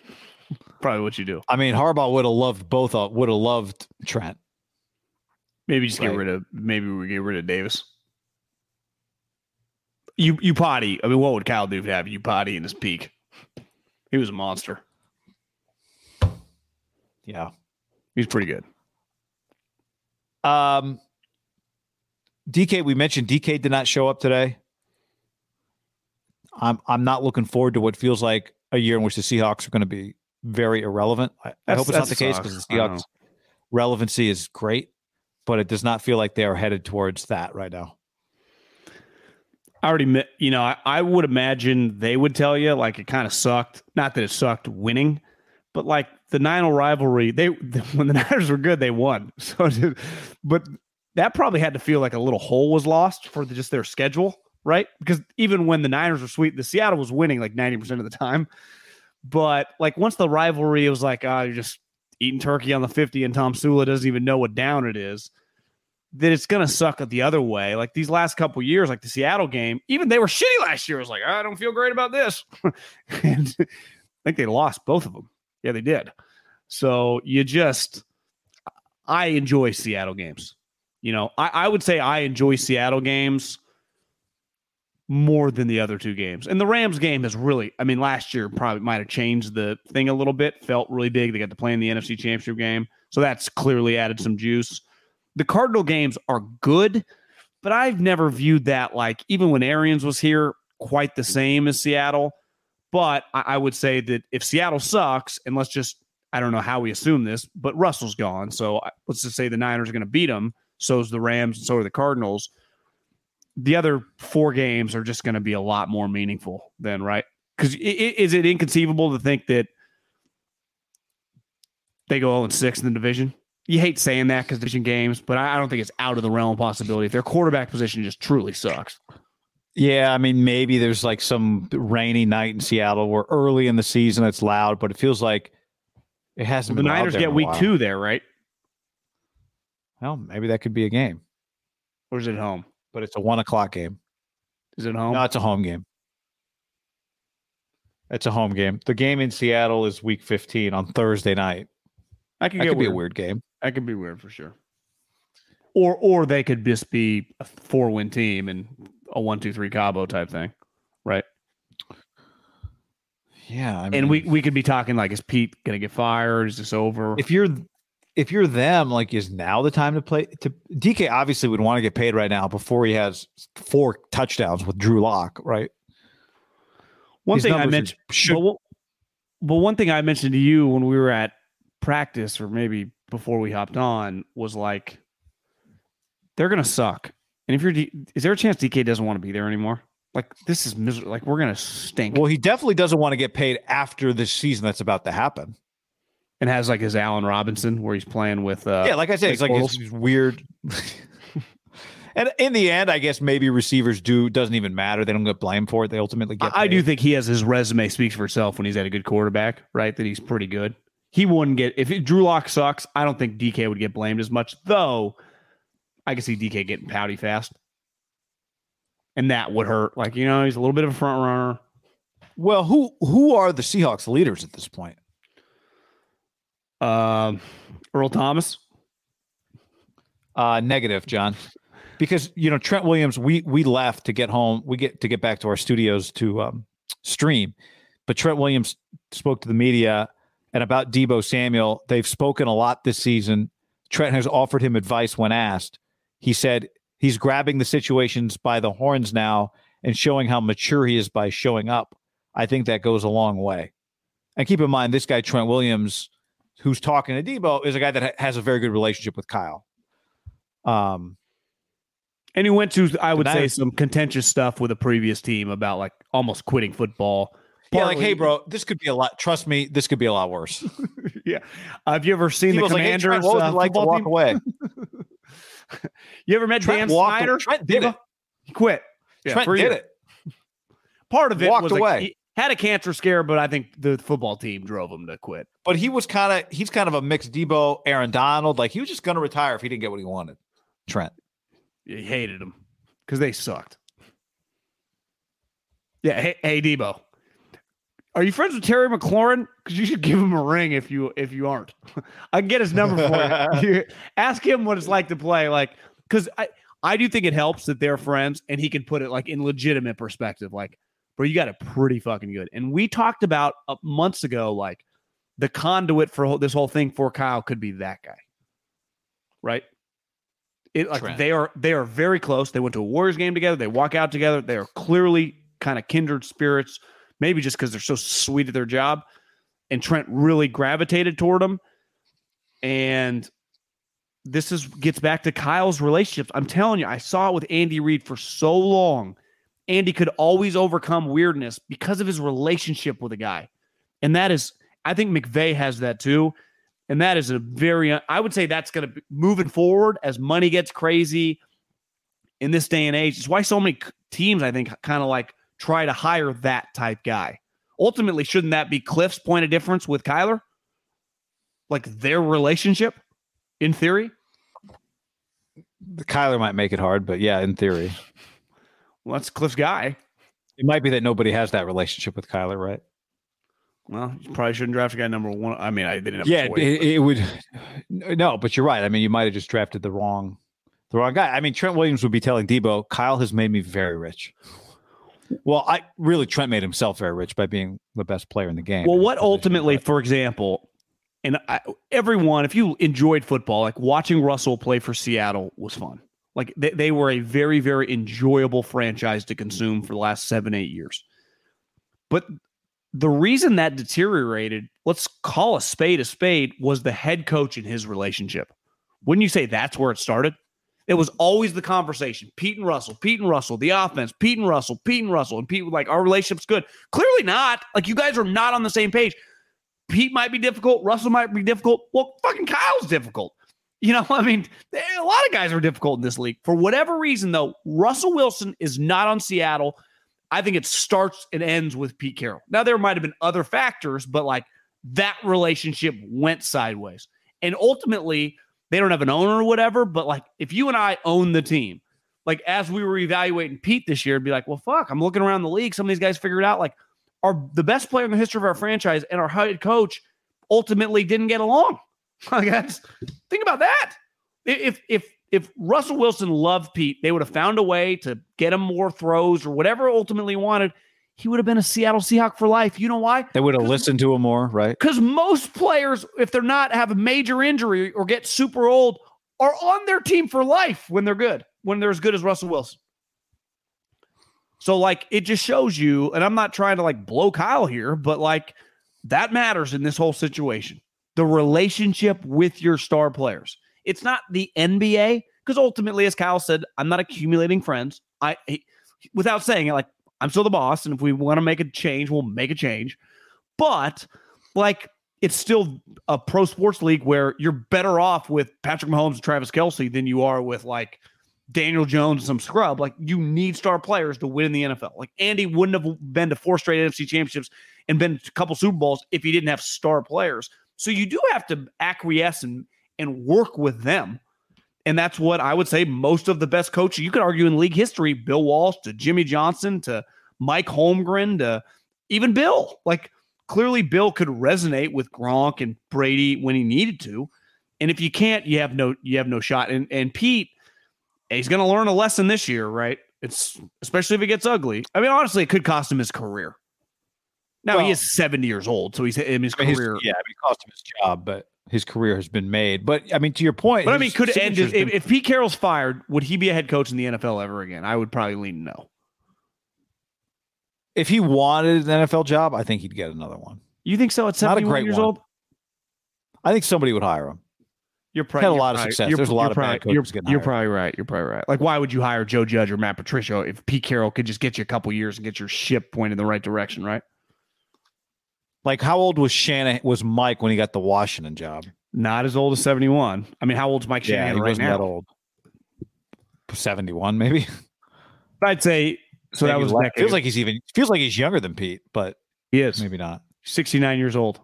Probably what you do. I mean, Harbaugh would have loved both. uh, Would have loved Trent. Maybe just get rid of. Maybe we get rid of Davis. You Iupati. I mean, what would Kyle do to have Iupati in his peak? He was a monster. Yeah. He's pretty good. Um, DK, we mentioned DK did not show up today. I'm I'm not looking forward to what feels like a year in which the Seahawks are going to be very irrelevant. I, I hope it's not the case because the Seahawks relevancy is great, but it does not feel like they are headed towards that right now. I already, met, you know, I, I would imagine they would tell you like it kind of sucked. Not that it sucked winning, but like the Nine oh rivalry, they when the Niners were good, they won. So, but that probably had to feel like a little hole was lost for the, just their schedule, right? Because even when the Niners were sweet, the Seattle was winning like ninety percent of the time. But like once the rivalry, it was like, ah, you're just eating turkey on the fifty, and Tom Sula doesn't even know what down it is that it's to suck it the other way. Like these last couple years, like the Seattle game, even they were shitty last year. I was like, I don't feel great about this. and I think they lost both of them. Yeah, they did. So you just, I enjoy Seattle games. You know, I, I would say I enjoy Seattle games more than the other two games. And the Rams game is really, I mean, last year probably might have changed the thing a little bit, felt really big. They got to play in the NFC Championship game. So that's clearly added some juice the Cardinal games are good, but I've never viewed that like even when Arians was here, quite the same as Seattle. But I, I would say that if Seattle sucks, and let's just I don't know how we assume this, but Russell's gone, so let's just say the Niners are going to beat them. So is the Rams, and so are the Cardinals. The other four games are just going to be a lot more meaningful then, right? Because is it inconceivable to think that they go 0 6 in the division? you hate saying that because division games, but I, don't think it's out of the realm of possibility. If their quarterback position just truly sucks, Yeah, I mean, maybe there's like some rainy night in Seattle where early in the season it's loud, but it feels like it hasn't the been. loud Niners get week while. two there, right? Well, maybe that could be a game, Or is it home? But it's a one o'clock game. Is it home? No, it's a home game. It's a home game. The game in Seattle is week 15 on Thursday night. I could That could weird. be a weird game. That could be weird for sure. Or or they could just be a four win team and a one two three Cabo type thing, right? Yeah, I mean, and we we could be talking like, is Pete gonna get fired? Is this over? if you're if you're them, like, is now the time to play? To DK obviously would want to get paid right now before he has four touchdowns with Drew Lock, right? One These thing I mentioned, should- but, one- but one thing I mentioned to you when we were at practice, or maybe before we hopped on, was like they're gonna suck. And if you're, D- is there a chance DK doesn't want to be there anymore? Like this is miserable. Like we're gonna stink. Well, he definitely doesn't want to get paid after this season that's about to happen. And has like his Allen Robinson where he's playing with. Uh, yeah, like I said, it's like it's weird. And in the end, I guess maybe receivers do doesn't even matter. They don't get blamed for it. They ultimately get. I, I do think he has his resume speaks for itself when he's at a good quarterback, right? That he's pretty good. He wouldn't get if it, Drew Lock sucks. I don't think DK would get blamed as much, though. I can see DK getting pouty fast, and that would hurt. Like you know, he's a little bit of a front runner. Well, who who are the Seahawks leaders at this point? Um, Earl Thomas. Uh, negative, John, because you know Trent Williams. We we left to get home. We get to get back to our studios to um, stream, but Trent Williams spoke to the media and about Deebo Samuel. They've spoken a lot this season. Trent has offered him advice when asked. He said he's grabbing the situations by the horns now and showing how mature he is by showing up. I think that goes a long way. And keep in mind, this guy Trent Williams, who's talking to Deebo, is a guy that has a very good relationship with Kyle. Um, And he went to, I would Did I- say, some contentious stuff with a previous team about like almost quitting football. yeah, like, hey, bro, this could be a lot. Trust me, this could be a lot worse. yeah. Have you ever seen Deebo's the like, hey, Trent, what was uh, it like to walk team? away? You ever met Trent Dan Snyder? Trent did it. He quit. Yeah, Trent did it. Part of it Walked was like, away. he had a cancer scare, but I think the football team drove him to quit. But he was kind of he's kind of a mixed Deebo, Aaron Donald. Like he was just going to retire if he didn't get what he wanted. Trent. He hated him because they sucked. Yeah, hey, hey Deebo, are you friends with Terry McLaurin? Because you should give him a ring if you if you aren't. I can get his number for you. You- Ask him what it's like to play like because I I do think it helps that they're friends and he can put it like in legitimate perspective. Like, bro, you got it pretty fucking good. And we talked about uh, months ago like the conduit for this whole thing for Kyle could be that guy, right? It like Trent. they are they are very close. They went to a Warriors game together. They walk out together. They are clearly kind of kindred spirits. Maybe just because they're so sweet at their job. And Trent really gravitated toward him. And this is gets back to Kyle's relationships. I'm telling you, I saw it with Andy Reid for so long. Andy could always overcome weirdness because of his relationship with a guy. And that is, I think McVay has that too. And that is a very, I would say that's going to be moving forward as money gets crazy in this day and age. It's why so many teams, I think, kind of like try to hire that type guy. Ultimately, shouldn't that be Cliff's point of difference with Kyler? Like their relationship, in theory? Kyler might make it hard, but yeah, in theory, Well, that's Cliff's guy. it might be that nobody has that relationship with Kyler, right? Well, you probably shouldn't draft a guy number one. I mean, I didn't Yeah, it, it would. No, but you're right. I mean, you might have just drafted the wrong, the wrong guy. I mean, Trent Williams would be telling Deebo, "Kyle has made me very rich." Well, I really Trent made himself very rich by being the best player in the game. Well, what ultimately, for example, and I, everyone, if you enjoyed football, like watching Russell play for Seattle was fun. Like they, they were a very, very enjoyable franchise to consume for the last seven, eight years. But the reason that deteriorated, let's call a spade a spade, was the head coach and his relationship. Wouldn't you say that's where it started? It was always the conversation. Pete and Russell, Pete and Russell, the offense, Pete and Russell, Pete and Russell. And Pete was like, our relationship's good. Clearly not. Like you guys are not on the same page. Pete might be difficult. Russell might be difficult. Well, fucking Kyle's difficult. You know, I mean, a lot of guys are difficult in this league. For whatever reason, though, Russell Wilson is not on Seattle. I think it starts and ends with Pete Carroll. Now, there might have been other factors, but like that relationship went sideways. And ultimately, they don't have an owner or whatever. But like, if you and I own the team, like as we were evaluating Pete this year, be like, well, fuck, I'm looking around the league. Some of these guys figured out like our the best player in the history of our franchise and our head coach ultimately didn't get along. Like that's think about that. If if if Russell Wilson loved Pete, they would have found a way to get him more throws or whatever ultimately wanted. He would have been a Seattle Seahawk for life. You know why? they would have listened to him more, right? Because most players, if they're not have a major injury or get super old, are on their team for life when they're good, when they're as good as Russell Wilson. So, like, it just shows you, and I'm not trying to like blow Kyle here, but like that matters in this whole situation. The relationship with your star players. It's not the NBA, because ultimately, as Kyle said, I'm not accumulating friends. I he, without saying it, like I'm still the boss, and if we want to make a change, we'll make a change. But like it's still a pro sports league where you're better off with Patrick Mahomes and Travis Kelce than you are with like Daniel Jones, and some scrub. Like you need star players to win in the NFL. Like Andy wouldn't have been to four straight NFC championships and been a couple Super Bowls if he didn't have star players. So you do have to acquiesce and and work with them. And that's what I would say most of the best coaches, you could argue in league history, Bill Walsh to Jimmy Johnson to Mike Holmgren to even Bill. Like clearly Bill could resonate with Gronk and Brady when he needed to. And if you can't, you have no you have no shot. And and Pete, he's going to learn a lesson this year, right? It's especially if it gets ugly. I mean, honestly, it could cost him his career. Now Well- he is seventy years old, so he's in his career. yeah, I mean, it cost him his job, but his career has been made. But I mean, to your point, But I mean, could it end signature's if, been- if Pete Carroll's fired? Would he be a head coach in the NFL ever again? I would probably lean no. if he wanted an NFL job, I think he'd get another one. You think so? At Not a seventy-one great years one. old, I think somebody would hire him. you're Had probably a lot of success. There's a lot of bad coaches You're, getting you're probably right. You're probably right. Like, why would you hire Joe Judge or Matt Patricia if Pete Carroll could just get you a couple years and get your ship pointed in the right direction? Right? Like, how old was Shannon? Was Mike when he got the Washington job? Not as old as seventy-one. I mean, how old's Mike yeah, Shanahan he right wasn't now? that old. Seventy-one, maybe. I'd say so. that was less. feels like he's even feels like he's younger than Pete, but he is maybe not. sixty-nine years old.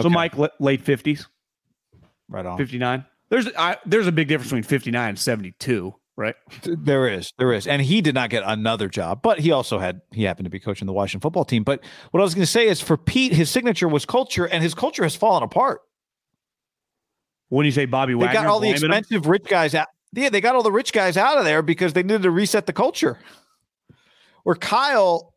So Mike, la- late fifties. right on. 59 there's I, there's a big difference between 59 and 72 right There is, there is, and he did not get another job, but he also had he happened to be coaching the Washington football team. But what I was going to say is, for Pete, his signature was culture, and his culture has fallen apart. when you say bobby They Wagner got all the blaming him, expensive rich guys out. Yeah, they got all the rich guys out of there because they needed to reset the culture. Where Kyle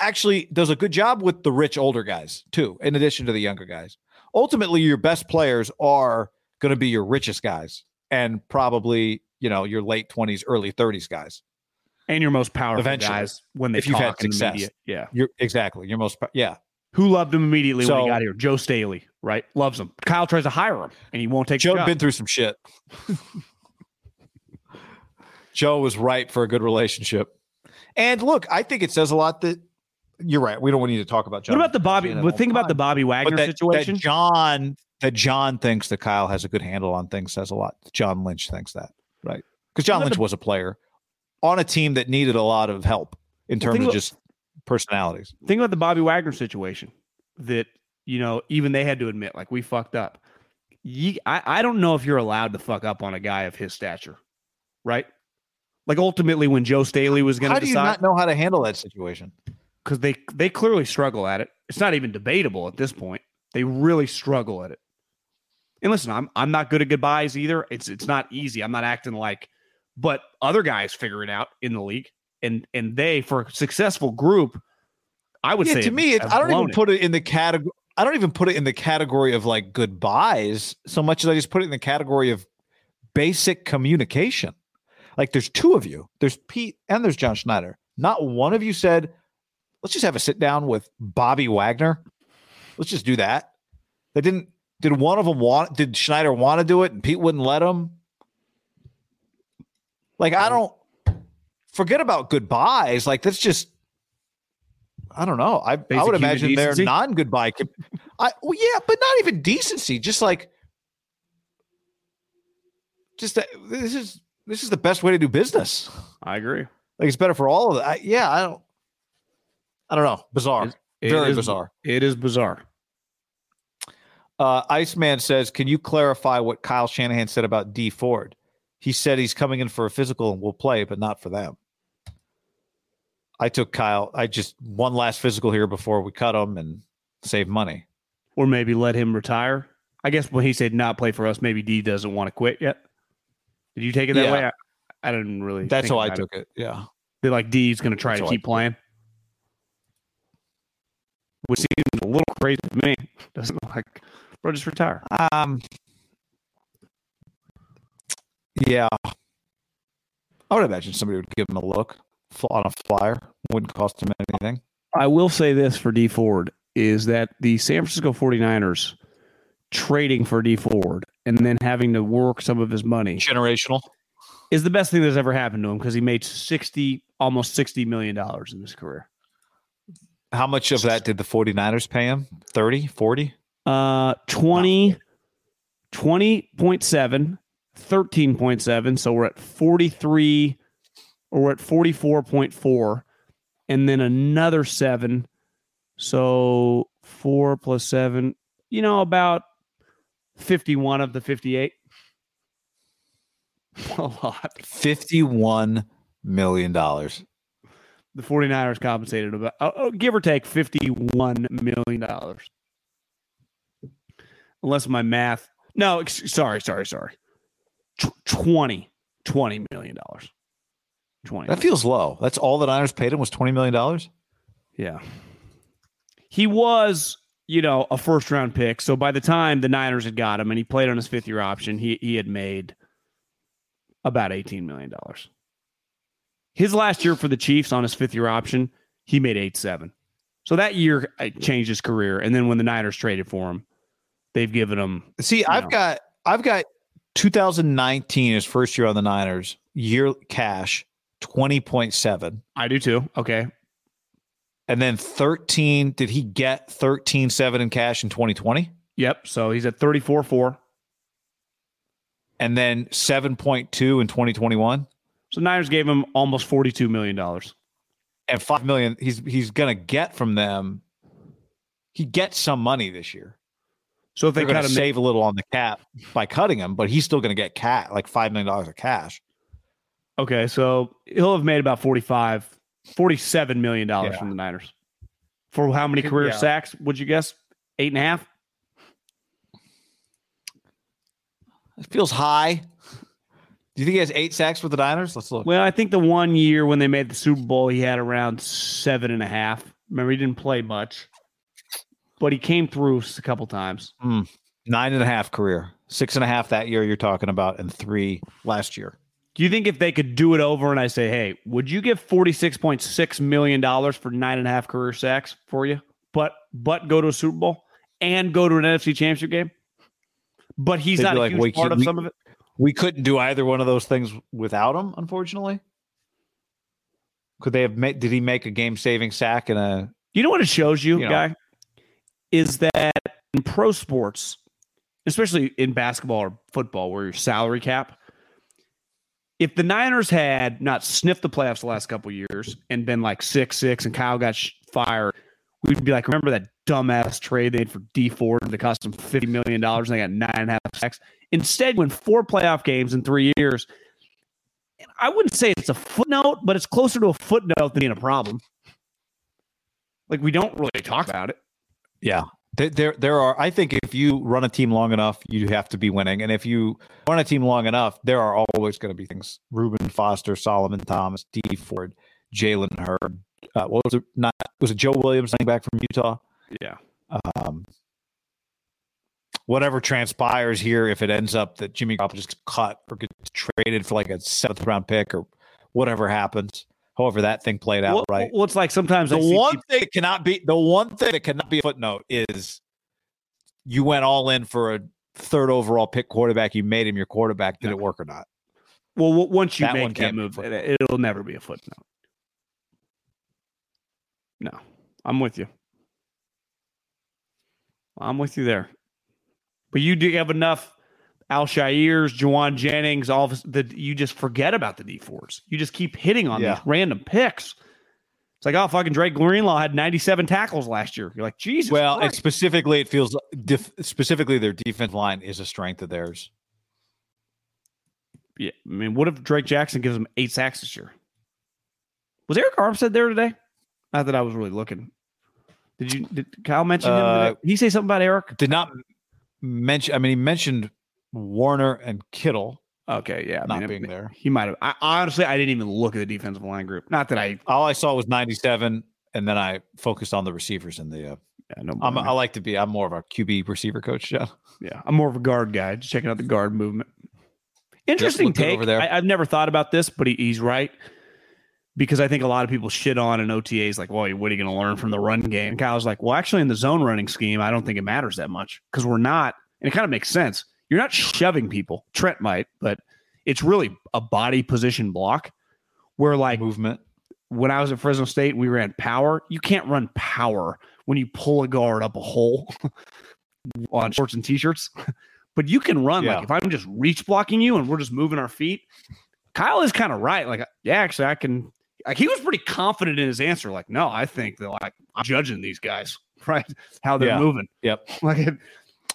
actually does a good job with the rich older guys too, in addition to the younger guys. Ultimately, your best players are going to be your richest guys, and probably you know your late twenties, early thirties guys. and your most powerful Eventually, guys when they if you've had talk in the success. media. yeah You're exactly your most. Yeah, who loved him immediately when he got here joe staley right loves him kyle tries to hire him and he won't take Joe been through some shit. Joe was ripe for a good relationship. And look, I think it says a lot that you're right. We don't need to talk about John. what about the bobby but think about the bobby wagner that, situation that John that John thinks that Kyle has a good handle on things says a lot. John Lynch thinks that, right? Because John Lynch was a player on a team that needed a lot of help in terms of about- just personalities. think about the bobby wagner situation that you know even they had to admit like we fucked up Ye I, I don't know if you're allowed to fuck up on a guy of his stature right like ultimately when joe staley was going How to do you decide not know how to handle that situation? because they they clearly struggle at it. It's not even debatable at this point. They really struggle at it. And listen, I'm I'm not good at goodbyes either. It's it's not easy. I'm not acting like, but other guys figure it out in the league, and and they for a successful group, I would yeah, say to me, it, I don't even it. put it in the category. I don't even put it in the category of like goodbyes so much as I just put it in the category of basic communication. Like there's two of you. There's Pete and there's John Schneider. Not one of you said, "Let's just have a sit down with Bobby Wagner. Let's just do that." They didn't. Did one of them want? Did Schneider want to do it and Pete wouldn't let him? Like I don't forget about goodbyes. Like that's just I don't know. I, I would imagine their non goodbye. I well, yeah, but not even decency. Just like, just that, this is this is the best way to do business. I agree. Like it's better for all of it. I, yeah, I don't. I don't know. Bizarre. Very is- bizarre. It is bizarre. Uh, Iceman says, "Can you clarify what Kyle Shanahan said about Dee Ford? He said he's coming in for a physical and will play, but not for them." I took Kyle. I just one last physical here before we cut him and save money. Or maybe let him retire. I guess when he said not play for us, maybe D doesn't want to quit yet. Did you take it that Yeah. way? I, I didn't really. That's how I took it. Yeah. That like Dee's going to try That's to keep playing, which seems a little crazy to me. Doesn't it? like, bro, just retire. Um. Yeah. I would imagine somebody would give him a look on a flyer. Wouldn't cost him anything. I will say this for Dee Ford is that the San Francisco 49ers trading for Dee Ford and then having to work some of his money Generational. is the best thing that's ever happened to him because he made 60 almost 60 million dollars in his career. How much of that did the 49ers pay him? 30, 40? Uh 20 20.7 13.7. So we're at 43 or we're at 44.4. And then another seven. So four plus seven, you know, about 51 of the 58. A lot. $51 million. The 49ers compensated about, uh, uh, give or take, $51 million. Unless my math, no, ex- sorry, sorry, sorry. Tw- 20, $20 million. 20. That feels low. That's all the Niners paid him was $20 million? Yeah. He was, you know, a first round pick. So by the time the Niners had got him and he played on his fifth year option, he he had made about $18 million. His last year for the Chiefs on his fifth year option, he made 8 7. So that year uh, changed his career. And then when the Niners traded for him, they've given him. See, I've know. got I've got 2019 his first year on the Niners, year cash 20.7. I do too. Okay. And then 13, did he get 13.7 in cash in 2020? Yep. So he's at 34 4. And then 7.2 in 2021? So Niners gave him almost $42 million. And 5 million he's he's going to get from them. He gets some money this year. So if they cut him, save a little on the cap by cutting him, but he's still going to get cat like 5 million dollars of cash. Okay, so he'll have made about 45, 47 million dollars Yeah. from the Niners. For how many career yeah. sacks would you guess? Eight and a half? It feels high. Do you think he has 8 sacks with the Niners? Let's look. Well, I think the one year when they made the Super Bowl, he had around seven and a half. Remember, he didn't play much, but he came through a couple times. Hmm. Nine and a half career, six and a half that year you're talking about, and three last year. Do you think if they could do it over and I say, hey, would you give $46.6 million for nine and a half career sacks for you, but but go to a Super Bowl and go to an NFC championship game? But he's They'd not a like, huge part of we- some of it. We couldn't do either one of those things without him, unfortunately. Could they have made? Did he make a game-saving sack and a? You know what it shows you, You know. guy? Is that in pro sports, especially in basketball or football, where your salary cap, if the Niners had not sniffed the playoffs the last couple years and been like six six, and Kyle got fired, we'd be like, remember that dumbass trade they had for Dee Ford that cost them fifty million dollars, and they got nine and a half sacks. Instead, win four playoff games in three years. I wouldn't say it's a footnote, but it's closer to a footnote than being a problem. Like we don't really talk about it. Yeah, there, there, there are. I think if you run a team long enough, you have to be winning, and if you run a team long enough, there are always going to be things. Reuben Foster, Solomon Thomas, Dee Ford, Jalen Hurd. Uh, what was it? Not was it Joe Williams, running back from Utah? Yeah. um, whatever transpires here, if it ends up that Jimmy Garoppolo just gets cut or gets traded for like a seventh round pick or whatever happens, however that thing played out, Well, right? well, it's like sometimes the one people- thing that cannot be the one thing that cannot be a footnote is you went all in for a third overall pick quarterback. You made him your quarterback. Did it work or not? well, w- once you that make that move, it, it'll never be a footnote. No, I'm with you. I'm with you there. But you do have enough Al Shairs, Jauan Jennings, all of that you just forget about the Dee Fords. You just keep hitting on Yeah. these random picks. It's like, oh, fucking Dre Greenlaw had 97 tackles last year. You're like, Jesus. Well, and specifically, it feels def- specifically their defense line is a strength of theirs. Yeah, I mean, what if Drake Jackson gives him eight sacks this year? Was Arik Armstead there today? Not that I was really looking. Did you? Did Kyle mention him? Uh, Today? Did he say something about Eric? Did not mention. I mean, he mentioned Warner and Kittle. Okay, yeah, I not mean, being it- there. He might have. I, honestly, I didn't even look at the defensive line group. Not that I. All I saw was 97, and then I focused on the receivers and the. Uh, Yeah, no, I'm, I like to be. I'm more of a QB receiver coach, John. yeah, I'm more of a guard guy. Just checking out the guard movement. Interesting take. over there. I, I've never thought about this, but he, he's right because I think a lot of people shit on an OTAs like, well, what are you going to learn from the run game? And Kyle's like, well, actually, in the zone running scheme, I don't think it matters that much because we're not, and it kind of makes sense. You're not shoving people. Trent might, but it's really a body position block where, like, Movement. when I was at Fresno State, we ran power. You can't run power when you pull a guard up a hole on shorts and t-shirts. but you can run. Yeah. Like if I'm just reach blocking you and we're just moving our feet, Kyle is kind of right. Like, yeah, actually, I can. Like he was pretty confident in his answer. Like, no, I think that like I'm judging these guys, right? How they're Yeah. moving. Yep. Like,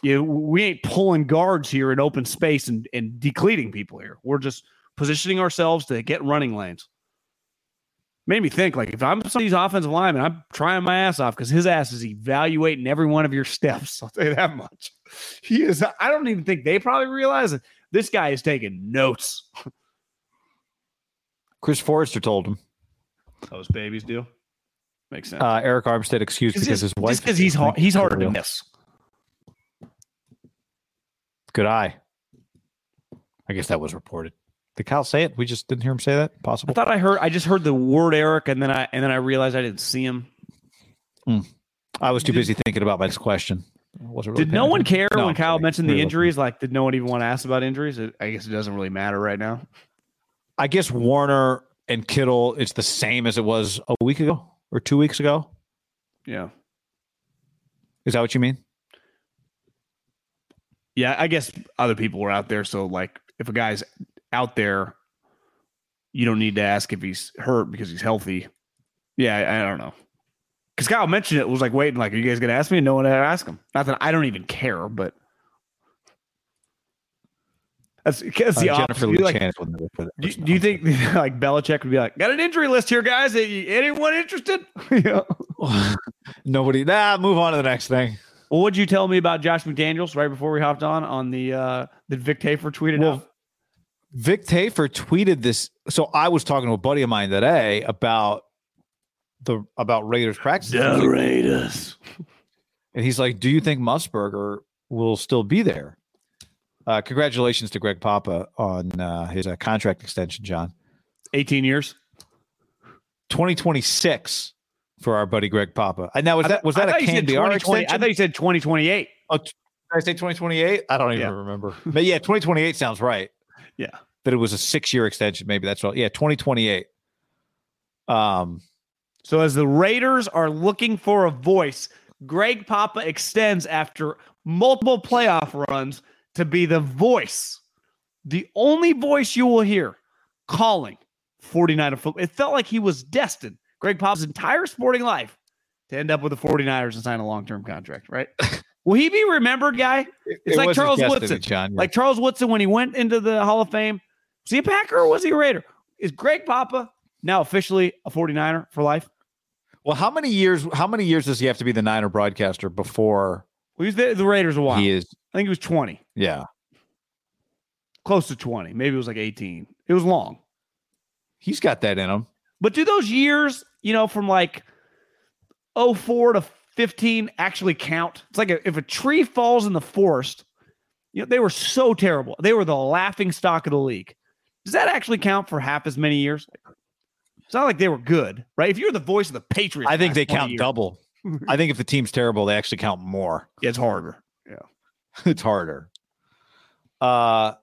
it, you we ain't pulling guards here in open space and and decleating people here. We're just positioning ourselves to get running lanes. Made me think like if I'm some of these offensive linemen, I'm trying my ass off because his ass is evaluating every one of your steps. I'll tell you that much. He is. I don't even think they probably realize it. This guy is taking notes. Chris Foerster told him. Those babies do. Makes sense. Uh, Arik Armstead excused It's because just his wife. because he's hard, he's harder to miss. Good eye. I guess that was reported. Did Kyle say it? We just didn't hear him say that. Possible. I thought I heard. I just heard the word Arik, and then I and then I realized I didn't see him. Hmm. I was too busy thinking about my next question. Really Did no one care No, when Kyle kidding. mentioned the Really injuries? Like, did no one even want to ask about injuries? I guess it doesn't really matter right now. I guess Warner and Kittle, it's the same as it was a week ago or two weeks ago. Yeah, Is that what you mean? Yeah. I guess other people were out there, so like, if a guy's out there, you don't need to ask if he's hurt because he's healthy. Yeah, I, I don't know. Because Kyle mentioned it, was like waiting, like, are you guys gonna ask me? And no one had asked him. Not that I don't even care, but that's, that's the Uh, opposite. Jennifer Lee like, Chan is one of Do, do you think like Belichick would be like, got an injury list here, guys? Anyone interested? Nobody. Nah, move on to the next thing. Well, what'd you tell me about Josh McDaniels right before we hopped on on the uh that Vic Tafur tweeted Well, out? Vic Tafur tweeted this. So I was talking to a buddy of mine today about the about Raiders practice, Raiders. and he's like, "Do you think Musburger will still be there?" Uh, congratulations to Greg Papa on uh, his uh, contract extension, John. 18 years. 2026 for our buddy Greg Papa. And now was that was that a said Candy 2020 extension? I thought you said 2028. Oh, did I say 2028? I don't even Yeah. remember. But yeah, 2028 sounds right. Yeah. That it was a six year extension. Maybe that's right. Yeah, 2028. Um, So as the Raiders are looking for a voice, Greg Papa extends after multiple playoff runs to be the voice, the only voice you will hear calling 49 of football. It felt like he was destined, Greg Pop's entire sporting life, to end up with the 49ers and sign a long-term contract, right? will he be remembered, guy? It's it like Charles Woodson. John. Like Charles Woodson when he went into the Hall of Fame. Was he a Packer or was he a Raider? Is Greg Papa now officially a 49er for life? well, how many years? How many years does he have to be the Niner broadcaster before Well, he was the, the Raiders a while. he is? I think he was 20, Yeah, close to 20. Maybe it was like 18. It was long. he's got that in him. But do those years, you know, from like 04 to 15 actually count? It's like a, if a tree falls in the forest, you know, they were so terrible. They were the laughing stock of the league. Does that actually count for half as many years? It's not like they were good, right? If you're the voice of the Patriots, I think they count years, double. I think if the team's terrible, they actually count more. It's harder. Yeah. it's harder. Uh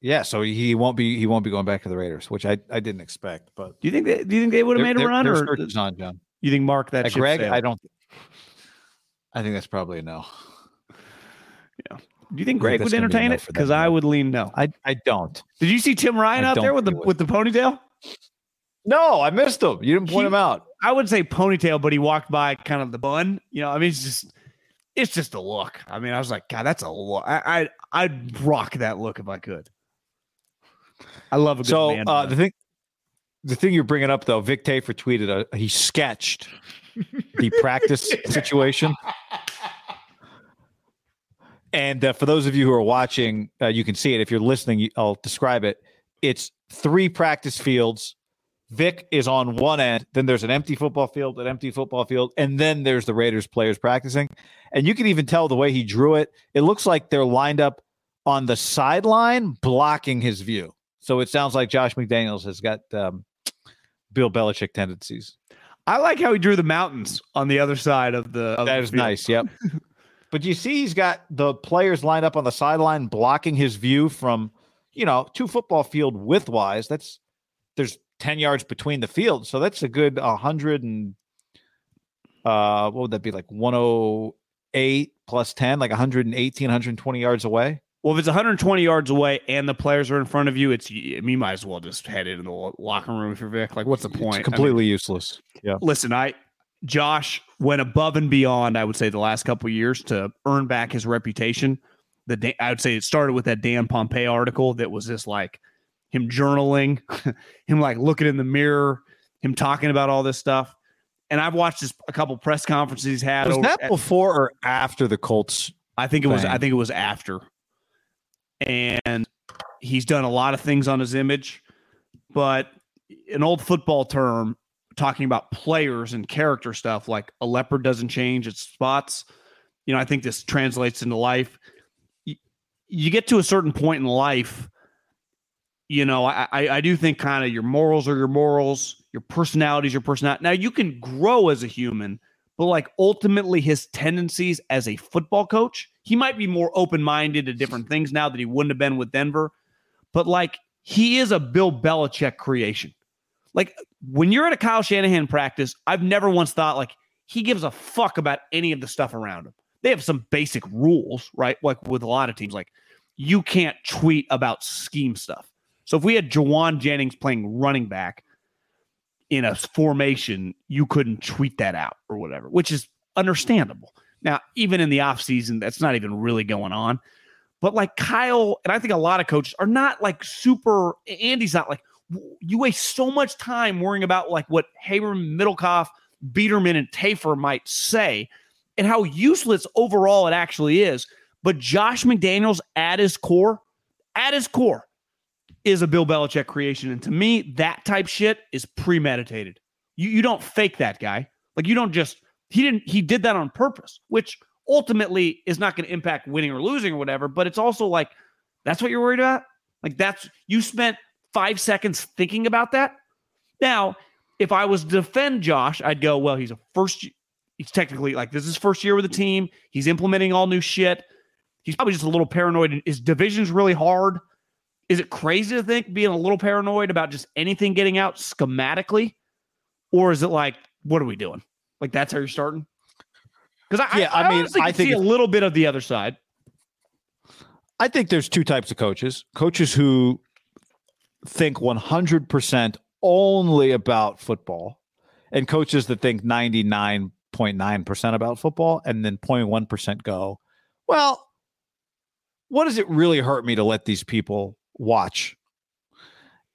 yeah, so he won't be he won't be going back to the Raiders, which I, I didn't expect. But Do you think they, do you think they would have made a run, or on John. you think Mark that Uh, Greg, sailed? I don't. I think that's probably a no. Yeah. Do you think Greg think would entertain it? Because I would lean no. I I don't. Did you see Tim Ryan I out there with the think he would. with the ponytail? No, I missed him. You didn't point He- him out. I would say ponytail, but he walked by kind of the bun. You know, I mean, it's just it's just a look. I mean, I was like, God, that's a look. I, I I'd rock that look if I could. I love a good So uh, the thing, the thing you're bringing up though, Vic Tafur tweeted a, he sketched the practice situation. And uh, for those of you who are watching, uh, you can see it. If you're listening, I'll describe it. It's three practice fields. Vic is on one end. Then there's an empty football field, an empty football field, and then there's the Raiders players practicing. And you can even tell the way he drew it. It looks like they're lined up on the sideline, blocking his view. So it sounds like Josh McDaniels has got um, Bill Belichick tendencies. I like how he drew the mountains on the other side of the. Of That the is field. nice. Yep. but you see, he's got the players lined up on the sideline, blocking his view from, you know, two football field width wise. That's there's ten yards between the fields, so that's a good hundred and uh, what would that be like one oh eight plus 10, like 118, 120 yards away. Well, if it's 120 yards away and the players are in front of you, it's you might as well just head into the locker room if you're Vic. Like, what's the point? It's completely I mean, useless. Yeah. Listen, I Josh went above and beyond. I would say the last couple years to earn back his reputation. The I would say it started with that Dan Pompei article that was just like him journaling, him like looking in the mirror, him talking about all this stuff. And I've watched this, a couple press conferences he's had. Was over, that before or after the Colts? I think it was. I think it was after and he's done a lot of things on his image. But an old football term talking about players and character stuff, like a leopard doesn't change its spots. You know, I think this translates into life. You, you get to a certain point in life, you know, I, I, I do think kind of your morals are your morals, your personality is your personality. Now you can grow as a human, but like ultimately his tendencies as a football coach he might be more open minded to different things now that he wouldn't have been with Denver. But like he is a Bill Belichick creation. Like when you're at a Kyle Shanahan practice, I've never once thought like he gives a fuck about any of the stuff around him. They have some basic rules, right? Like with a lot of teams, like you can't tweet about scheme stuff. So if we had Jauan Jennings playing running back in a formation, you couldn't tweet that out or whatever, which is understandable. Now, even in the offseason, that's not even really going on. But like Kyle, and I think a lot of coaches are not like super, Andy's not like, you waste so much time worrying about like what Haberman, Middlekauff, Biederman, and Tafur might say and how useless overall it actually is. But Josh McDaniels at his core, at his core, is a Bill Belichick creation. And to me, that type shit is premeditated. You, you don't fake that guy. Like you don't just he didn't he did that on purpose, which ultimately is not going to impact winning or losing or whatever, but it's also like that's what you're worried about? Like that's you spent 5 seconds thinking about that? Now, if I was to defend Josh, I'd go, well, he's a first he's technically like this is first year with the team. He's implementing all new shit. He's probably just a little paranoid. His division's really hard. Is it crazy to think being a little paranoid about just anything getting out schematically? Or is it like, what are we doing? Like that's how you're starting. Because I, yeah, I, I mean, I think see a little bit of the other side. I think there's two types of coaches: coaches who think 100% only about football, and coaches that think 99.9% about football, and then 0.1% go, well, what does it really hurt me to let these people watch?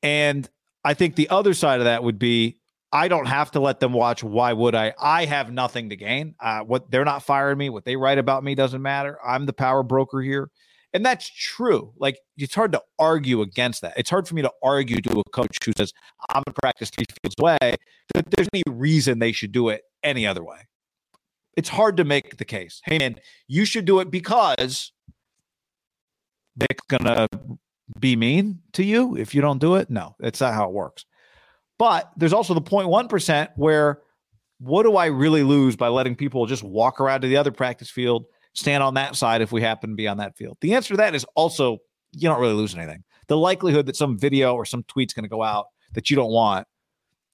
And I think the other side of that would be I don't have to let them watch. Why would I? I have nothing to gain. Uh, what they're not firing me. What they write about me doesn't matter. I'm the power broker here, and that's true. Like it's hard to argue against that. It's hard for me to argue to a coach who says I'm to practice three fields away that there's any reason they should do it any other way. It's hard to make the case. Hey man, you should do it because they're gonna be mean to you if you don't do it. No, that's not how it works. But there's also the 0.1% where what do I really lose by letting people just walk around to the other practice field, stand on that side if we happen to be on that field? The answer to that is also you don't really lose anything. The likelihood that some video or some tweet's going to go out that you don't want,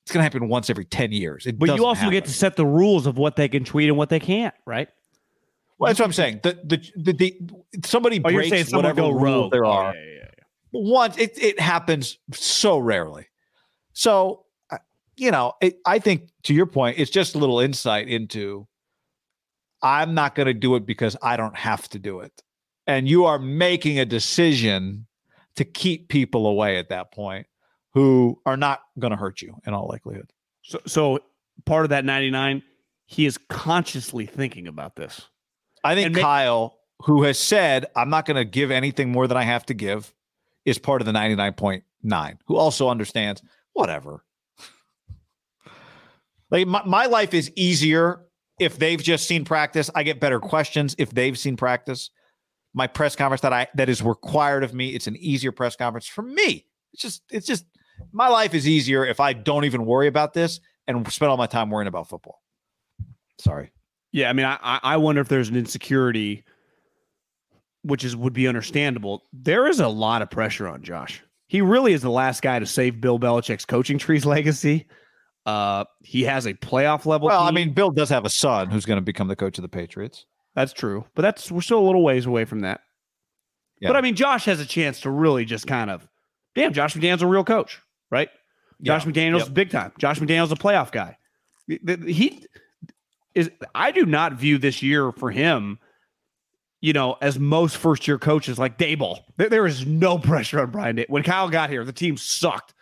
it's going to happen once every 10 years. It but you also happen. get to set the rules of what they can tweet and what they can't, right? Well, that's what I'm saying. The the the, the somebody oh, breaks whatever rule there oh, are. Oh, yeah, yeah, yeah. Once it it happens so rarely. So, you know, it, I think to your point, it's just a little insight into I'm not going to do it because I don't have to do it. And you are making a decision to keep people away at that point who are not going to hurt you in all likelihood. So, so part of that 99, he is consciously thinking about this. I think Kyle, who has said, I'm not going to give anything more than I have to give, is part of the 99.9, who also understands whatever. like my, my life is easier if they've just seen practice. I get better questions if they've seen practice. My press conference that I that is required of me, it's an easier press conference for me. It's just it's just my life is easier if I don't even worry about this and spend all my time worrying about football. Sorry. Yeah, I mean, I I wonder if there's an insecurity, which is would be understandable. There is a lot of pressure on Josh he really is the last guy to save Bill Belichick's coaching tree's legacy. Uh, he has a playoff level. Well, team. I mean, Bill does have a son who's going to become the coach of the Patriots. That's true. But that's we're still a little ways away from that. Yeah. But I mean, Josh has a chance to really just kind of, damn, Josh McDaniels a real coach, right? Josh Yeah. McDaniels Yep. big time. Josh McDaniels a playoff guy. He is. I do not view this year for him, you know, as most first year coaches like Daboll. There, there is no pressure on Brian. Day- when Kyle got here, the team sucked.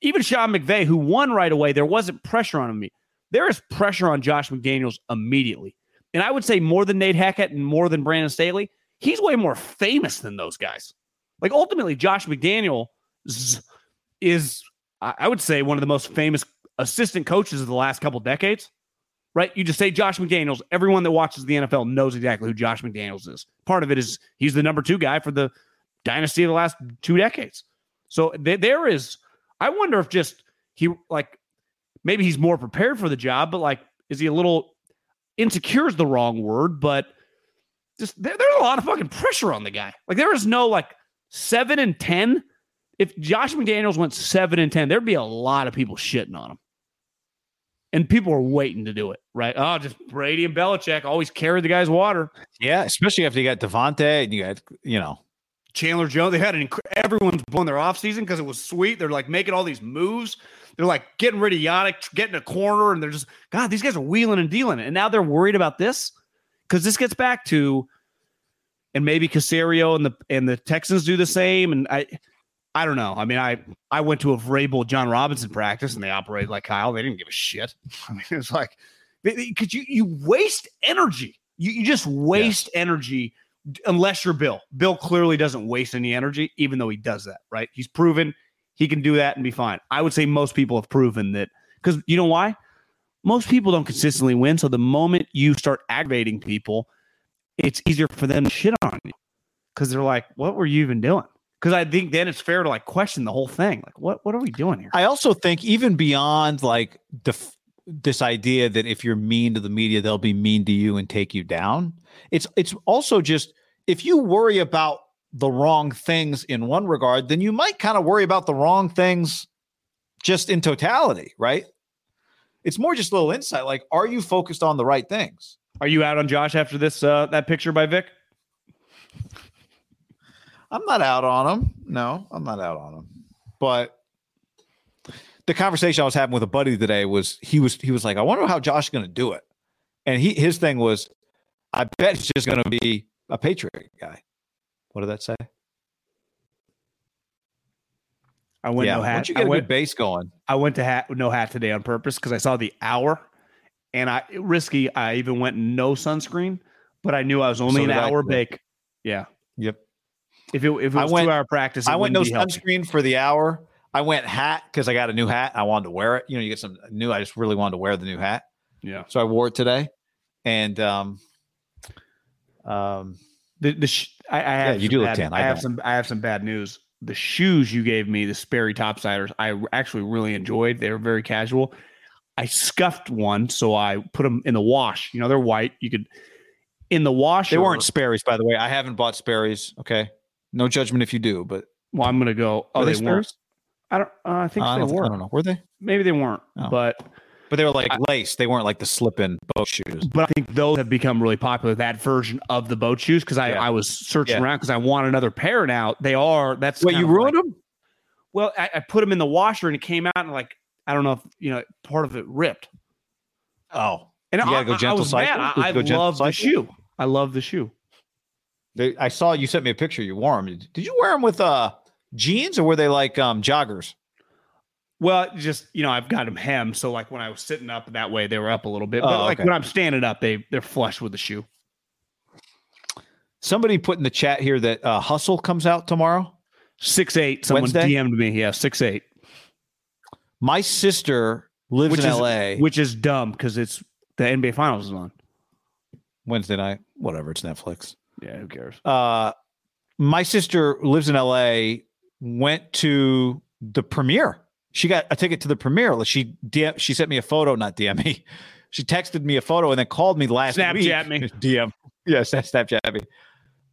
Even Sean McVay, who won right away, there wasn't pressure on him. There is pressure on Josh McDaniels immediately, and I would say more than Nate Hackett and more than Brandon Staley. He's way more famous than those guys. Like ultimately, Josh McDaniel is, I would say, one of the most famous assistant coaches of the last couple decades. Right? You just say Josh McDaniels. Everyone that watches the NFL knows exactly who Josh McDaniels is. Part of it is he's the number two guy for the dynasty of the last two decades. So th- there is. I wonder if just he like maybe he's more prepared for the job, but like is he a little insecure? Is the wrong word, but just there, there's a lot of fucking pressure on the guy. Like there is no like seven and ten. If Josh McDaniels went seven and ten, there'd be a lot of people shitting on him. And people are waiting to do it, right? Oh, just Brady and Belichick always carry the guy's water. Yeah, especially after you got Davante and you got, you know, Chandler Jones. They had an inc- everyone's blowing their offseason because it was sweet. They're like making all these moves. They're like getting rid of Yannick, getting a corner, and they're just God. These guys are wheeling and dealing, and now they're worried about this because this gets back to, and maybe Caserio and the and the Texans do the same. And I, I don't know. I mean, I I went to a Vrabel Jon Robinson practice, and they operated like Kyle. They didn't give a shit. I mean, it's like because you you waste energy. You you just waste energy unless you're Bill. Bill clearly doesn't waste any energy, even though he does that, right? He's proven he can do that and be fine. I would say most people have proven that because you know why? Most people don't consistently win. So the moment you start aggravating people, it's easier for them to shit on you because they're like, what were you even doing? Because I think then it's fair to like question the whole thing. Like, what what are we doing here? I also think even beyond like def- this idea that if you're mean to the media, they'll be mean to you and take you down. It's it's also just if you worry about the wrong things in one regard, then you might kind of worry about the wrong things just in totality, right? It's more just a little insight. Like, are you focused on the right things? Are you out on Josh after this uh that picture by Vic? I'm not out on him. No, I'm not out on him. But the conversation I was having with a buddy today was he was he was like, I wonder how Josh is going to do it. And he his thing was, I bet he's just going to be a Patriot guy. What did that say? I went yeah, no hat. once you I get a went, good base going, I went to hat no hat today on purpose because I saw the hour, and I risky. I even went no sunscreen, but I knew I was only So an I hour today. bake. Yeah, yep. If it if it I was went- two hour practice, I went no sunscreen for the hour. I went hat because I got a new hat. I wanted to wear it. You know, you get some new. I just really wanted to wear the new hat. Yeah, So I wore it today. And um um the the sh- I, I have you some do look bad, tan. I, I have some I have some bad news. The shoes you gave me, the Sperry topsiders, I actually really enjoyed. They were very casual. I scuffed one, so I put them in the wash. You know, they're white. You could in the wash. they weren't Sperry's, by the way. I haven't bought Sperry's. Okay. No judgment if you do, but Well, I'm gonna go. Oh, Were they, they weren't. I don't. Uh, I think I they were. I don't know. Were they? Maybe they weren't, Oh. but But they were like lace. They weren't like the slip-in boat shoes. but I think those have become really popular. That version of the boat shoes because I, Yeah. I was searching Yeah. around because I want another pair now. They are. That's Wait, you ruined like- them? Well, I, I put them in the washer and it came out and like I don't know if you know part of it ripped. Oh. And You gotta I, go I- I gentle was cycle? mad. I, I gentle love the shoe. I love the shoe. They, I saw you sent me a picture. You wore them. Did you wear them with uh jeans or were they like um joggers? Well, just you know, I've got them hemmed, so like when I was sitting up that way, they were up a little bit. But Oh, like okay. when I'm standing up, they they're flush with the shoe. Somebody put in the chat here that uh Hustle comes out tomorrow. Six eight. Someone Wednesday? DM'd me. Yeah, six eight. My sister lives Which in is LA which is dumb because it's the NBA Finals is on. Wednesday night. Whatever, it's Netflix. Yeah, who cares? uh my sister lives in LA went to the premiere she got a ticket to the premiere she DM, she sent me a photo not DM me she texted me a photo and then called me last Snapchat week me. DM yes that Snapchat me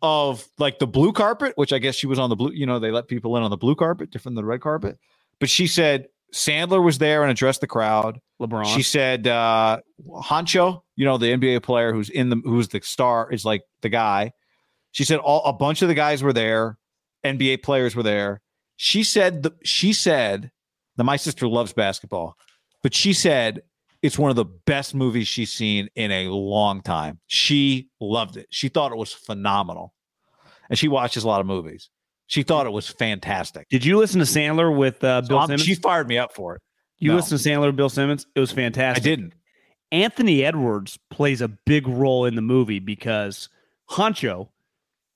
of like the blue carpet which I guess she was on the blue you know they let people in on the blue carpet different than the red carpet but she said Sandler was there and addressed the crowd. LeBron. She said, uh, Juancho, you know, the NBA player who's in the who's the star is like the guy. She said all a bunch of the guys were there, NBA players were there. She said the, she said that my sister loves basketball, but she said it's one of the best movies she's seen in a long time. She loved it. She thought it was phenomenal. And she watches a lot of movies. She thought it was fantastic. Did you listen to Sandler with uh, Bill So Simmons? she fired me up for it. you no. listened to Sandler Bill Simmons? It was fantastic. I didn't. Anthony Edwards plays a big role in the movie because Juancho,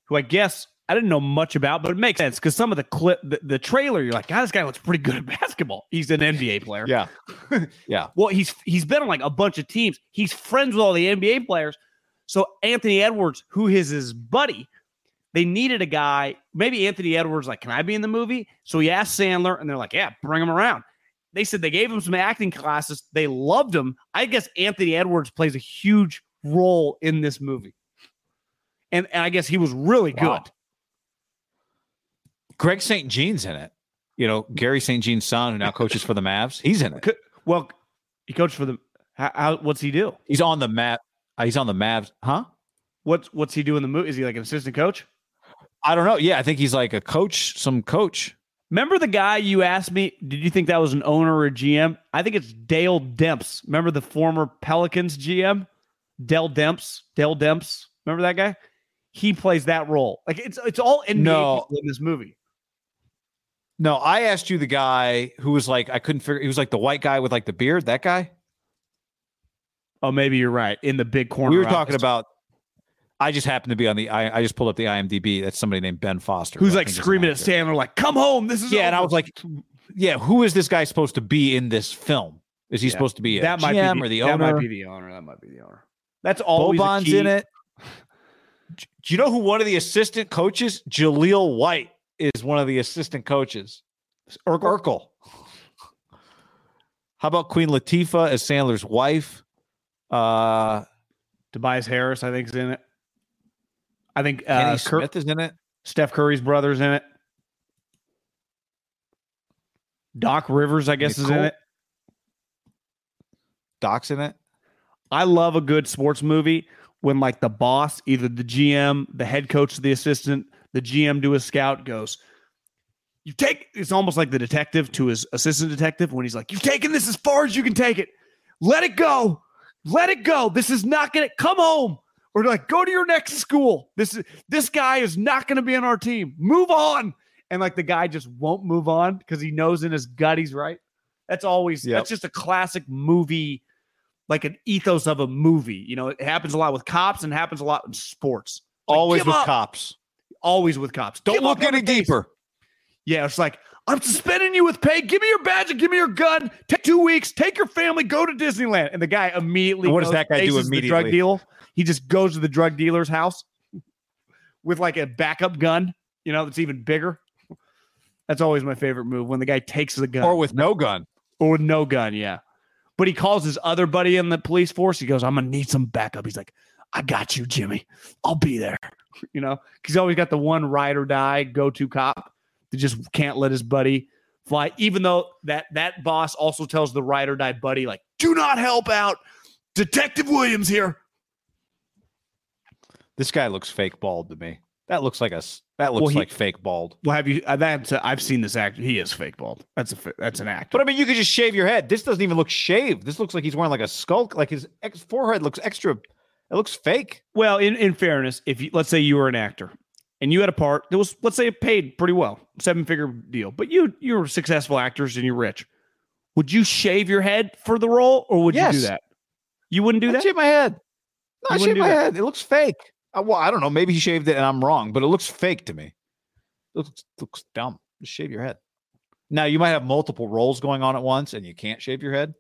who I guess I didn't know much about, but it makes sense because some of the clip, the, the trailer, you're like, God, this guy looks pretty good at basketball. He's an NBA player. Yeah. yeah. Well, he's he's been on like a bunch of teams. He's friends with all the NBA players. So Anthony Edwards, who is his buddy, they needed a guy. Maybe Anthony Edwards like, can I be in the movie? So he asked Sandler, and they're like, yeah, bring him around. They said they gave him some acting classes. They loved him. I guess Anthony Edwards plays a huge role in this movie, and, and I guess he was really good. Greg St. Jean's in it. You know, Garry St. Jean's son, who now coaches for the Mavs. He's in it. Well, he coached for the. How, how what's he do? He's on the map. Uh, he's on the Mavs. Huh? What's what's he do in the movie? Is he like an assistant coach? I don't know. Yeah, I think he's like a coach, some coach. Remember the guy you asked me? Did you think that was an owner or a GM? I think it's Dell Demps. Remember the former Pelicans GM, Dell Demps. Dell Demps. Remember that guy? He plays that role. Like it's it's all NBA No. in this movie. No, I asked you the guy who was like, I couldn't figure. He was like the white guy with like the beard. That guy. Oh, maybe you're right. In the big corner, we were talking office. about. I just happened to be on the. I, I just pulled up the IMDb. That's somebody named Ben Foster. who's like think is an screaming at actor. Sandler, like, "Come home! This is Yeah, and I was like, yeah, who is this guy supposed to be in this film? Is he Yeah. supposed to be a that might GM be or the that owner? might be the owner. That might be the owner. That's always a Boban's in it. Do you know who one of the assistant coaches, Jaleel White, is one of the assistant coaches? Urkel. Urkel. How about Queen Latifah as Sandler's wife? Uh, Tobias Harris, I think, is in it. I think Kenny uh, Cur- is in it. Steph Curry's brother's in it. Doc Rivers, I guess, is in it. Doc's in it. I love a good sports movie when like the boss, either the GM, the head coach, the assistant, the GM to a scout goes, You take it's almost like the detective to his assistant detective when he's like, You've taken this as far as you can take it. Let it go. Let it go. This is not gonna come home. Or like go to your next school. This is this guy is not gonna be on our team. Move on. And like the guy just won't move on because he knows in his gut he's right. That's always Yep. that's just a classic movie like an ethos of a movie. You know, it happens a lot with cops and happens a lot in sports. Like, Always with up. cops. Always with cops. Don't Give look any deeper. Yeah, it's like I'm suspending you with pay. Give me your badge and give me your gun. Take two weeks. Take your family. Go to Disneyland. And the guy immediately. And what does that guy do faces the drug deal. He just goes to the drug dealer's house with like a backup gun. You know, that's even bigger. That's always my favorite move when the guy takes the gun Or with no gun. or with no gun. Yeah. But he calls his other buddy in the police force. He goes, I'm going to need some backup. He's like, I got you, Jimmy. I'll be there. You know, he's always got the one ride or die go to cop that just can't let his buddy fly, even though that that boss also tells the ride or die buddy, like, do not help out. Detective Williams here. This guy looks fake bald to me. That looks like a That looks Well, he- like fake bald. Well, have you? Uh, that's uh, I've seen this actor. He is fake bald. That's a that's an actor. But I mean, you could just shave your head. This doesn't even look shaved. This looks like he's wearing like a skull. Like his ex forehead looks extra. It looks fake. Well, in, in fairness, if you let's say you were an actor and you had a part that was let's say it paid pretty well, seven figure deal, but you you're successful actors and you're rich, would you shave your head for the role or would you Yes. do that? You wouldn't do I that. shave my head. No, I You shave my that? head. It looks fake. I, well, I don't know. Maybe he shaved it and I'm wrong, but it looks fake to me. It looks, looks dumb. Just shave your head. Now you might have multiple roles going on at once, and you can't shave your head.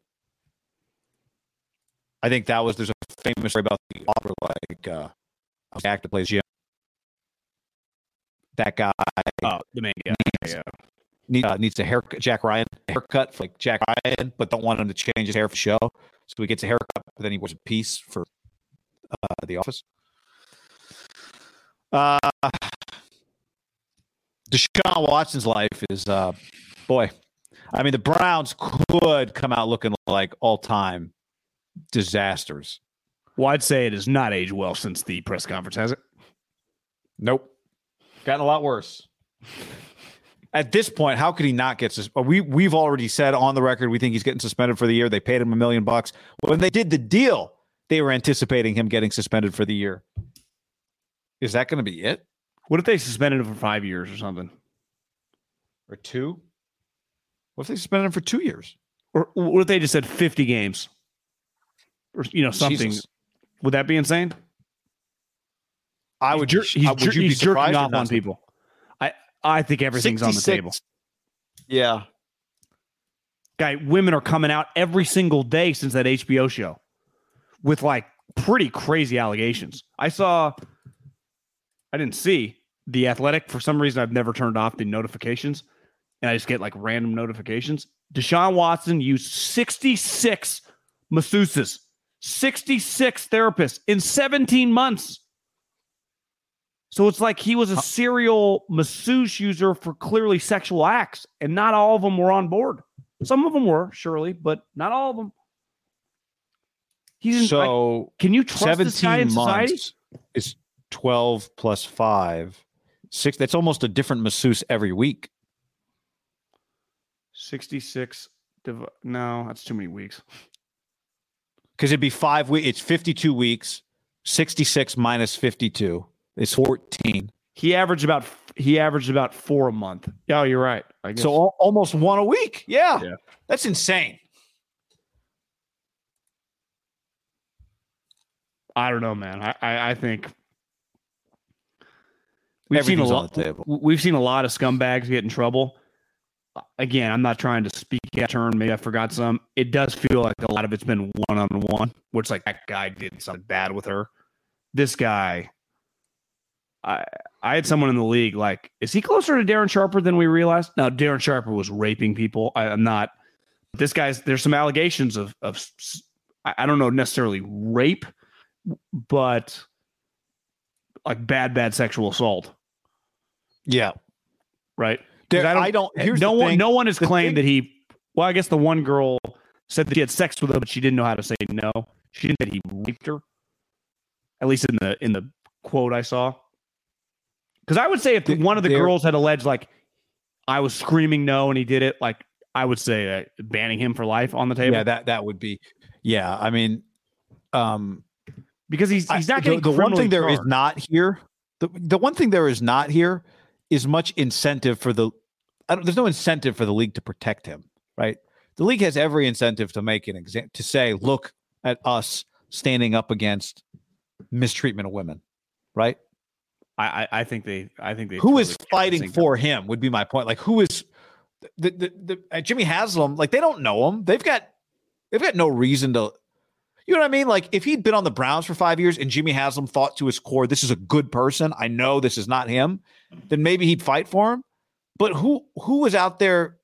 I think that was there's a famous story about the author, like uh, the actor plays Jim. That guy Oh, the main guy. Yeah. needs, uh, needs a haircut. Jack Ryan haircut for like Jack Ryan, but don't want him to change his hair for show. So he gets a haircut, but then he wears a piece for uh, the office. Uh, Deshaun Watson's life is, uh, boy, I mean, the Browns could come out looking like all time disasters. Well, I'd say it has not aged well since the press conference, has it? Nope. Gotten a lot worse. At this point, how could he not get sus- We we've already said on the record we think he's getting suspended for the year. They paid him a million bucks. When they did the deal, they were anticipating him getting suspended for the year. Is that going to be it What if they suspended him for five years or something? or two? What if they suspended him for two years? Or what if they just said 50 games? Or, you know, something. Jesus. Would that be insane? I would. Jer- he's, uh, would jer- you be he's jerking off on people. I, I think everything's on the table. Yeah. Guy, women are coming out every single day since that HBO show with like pretty crazy allegations. I saw, I didn't see the athletic. For some reason, I've never turned off the notifications and I just get like random notifications. Deshaun Watson used 66 masseuses, 66 therapists in 17 months. So it's like he was a serial masseuse user for clearly sexual acts, and not all of them were on board. Some of them were, surely, but not all of them. He's like, So can you trust this guy in 17 society? Months is 12 plus five. Six. That's almost a different masseuse every week. 66. Div- no, that's too many weeks. Because it'd be five weeks. It's 52 weeks. 66 minus 52 is 14. He averaged about he averaged about four a month. Yeah, you're right. I guess. So al- almost one a week. Yeah. Yeah. That's insane. I don't know, man. I I, I think we've seen a lot. We've seen a lot of scumbags get in trouble. Again, I'm not trying to speak at turn. Maybe I forgot some. It does feel like a lot of it's been one on one, where it's like that guy did something bad with her. This guy, I I had someone in the league like, is he closer to Darren Sharper than we realized? Now, Darren Sharper was raping people. I, I'm not. This guy's there's some allegations of of I don't know necessarily rape, but like bad bad sexual assault, Yeah. Right. There, I I don't- don't. here's no the one thing. no one has The claimed thing- that he well i guess the one girl said that she had sex with him but she didn't know how to say no she didn't say he raped her at least in the in the quote i saw because i would say if Th- one of the girls had alleged like i was screaming no and he did it like i would say uh, banning him for life on the table Yeah, that that would be. Yeah, I mean, um, because he's he's not the, getting the one criminally thing there is not here. The, the one thing there is not here is much incentive for the. I don't, there's no incentive for the league to protect him, right? The league has every incentive to make an exam to say, look at us standing up against mistreatment of women, right? I, I i think they i think they who totally is fighting sync for him would be my point. Like who is the the, the uh, Jimmy Haslam? Like they don't know him. They've got they've got no reason to. You know what I mean? Like if he'd been on the Browns for five years and Jimmy Haslam thought to his core, this is a good person. I know this is not him. Then maybe he'd fight for him. But who who is out there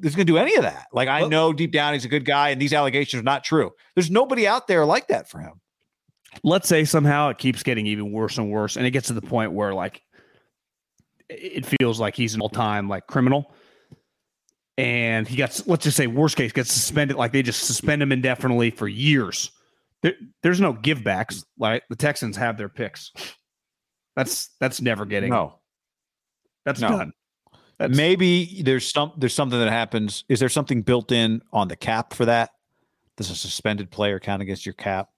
that's going to do any of that? Like I Well- know deep down he's a good guy, and these allegations are not true. There's nobody out there like that for him. let's say somehow it keeps getting even worse and worse and it gets to the point where like it feels like he's an all-time like criminal and he got let's just say worst case gets suspended like they just suspend him indefinitely for years there, there's no give backs like the texans have their picks that's that's never getting No. that's no. done that's Maybe there's some there's something that happens. Is there something built in on the cap for that? Does a suspended player count against your cap?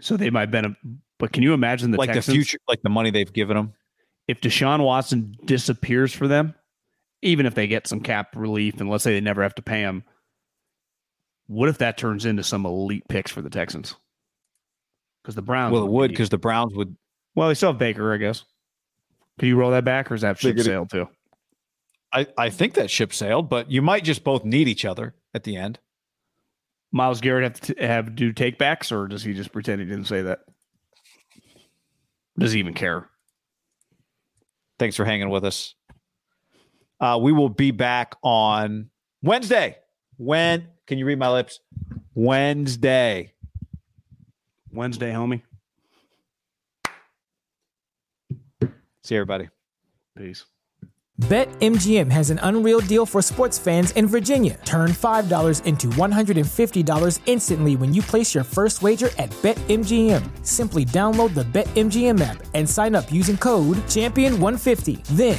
so they might benefit but can you imagine the like Texans, the future, like the money they've given them. if Deshaun Watson disappears for them, even if they get some cap relief and let's say they never have to pay him, what if that turns into some elite picks for the Texans? Because the Browns, Well, it would because the Browns would. well, they still have Baker, I guess. Can you roll that back, or is that ship sailed too? I I think that ship sailed, but you might just both need each other at the end. Myles Garrett have to t- have do take backs, or does he just pretend he didn't say that? Does he even care? Thanks for hanging with us. Uh, we will be back on Wednesday. When can you read my lips? Wednesday. Wednesday, homie. See everybody. Peace. BetMGM has an unreal deal for sports fans in Virginia. Turn $5 into $150 instantly when you place your first wager at BetMGM. Simply download the BetMGM app and sign up using code Champion150. Then,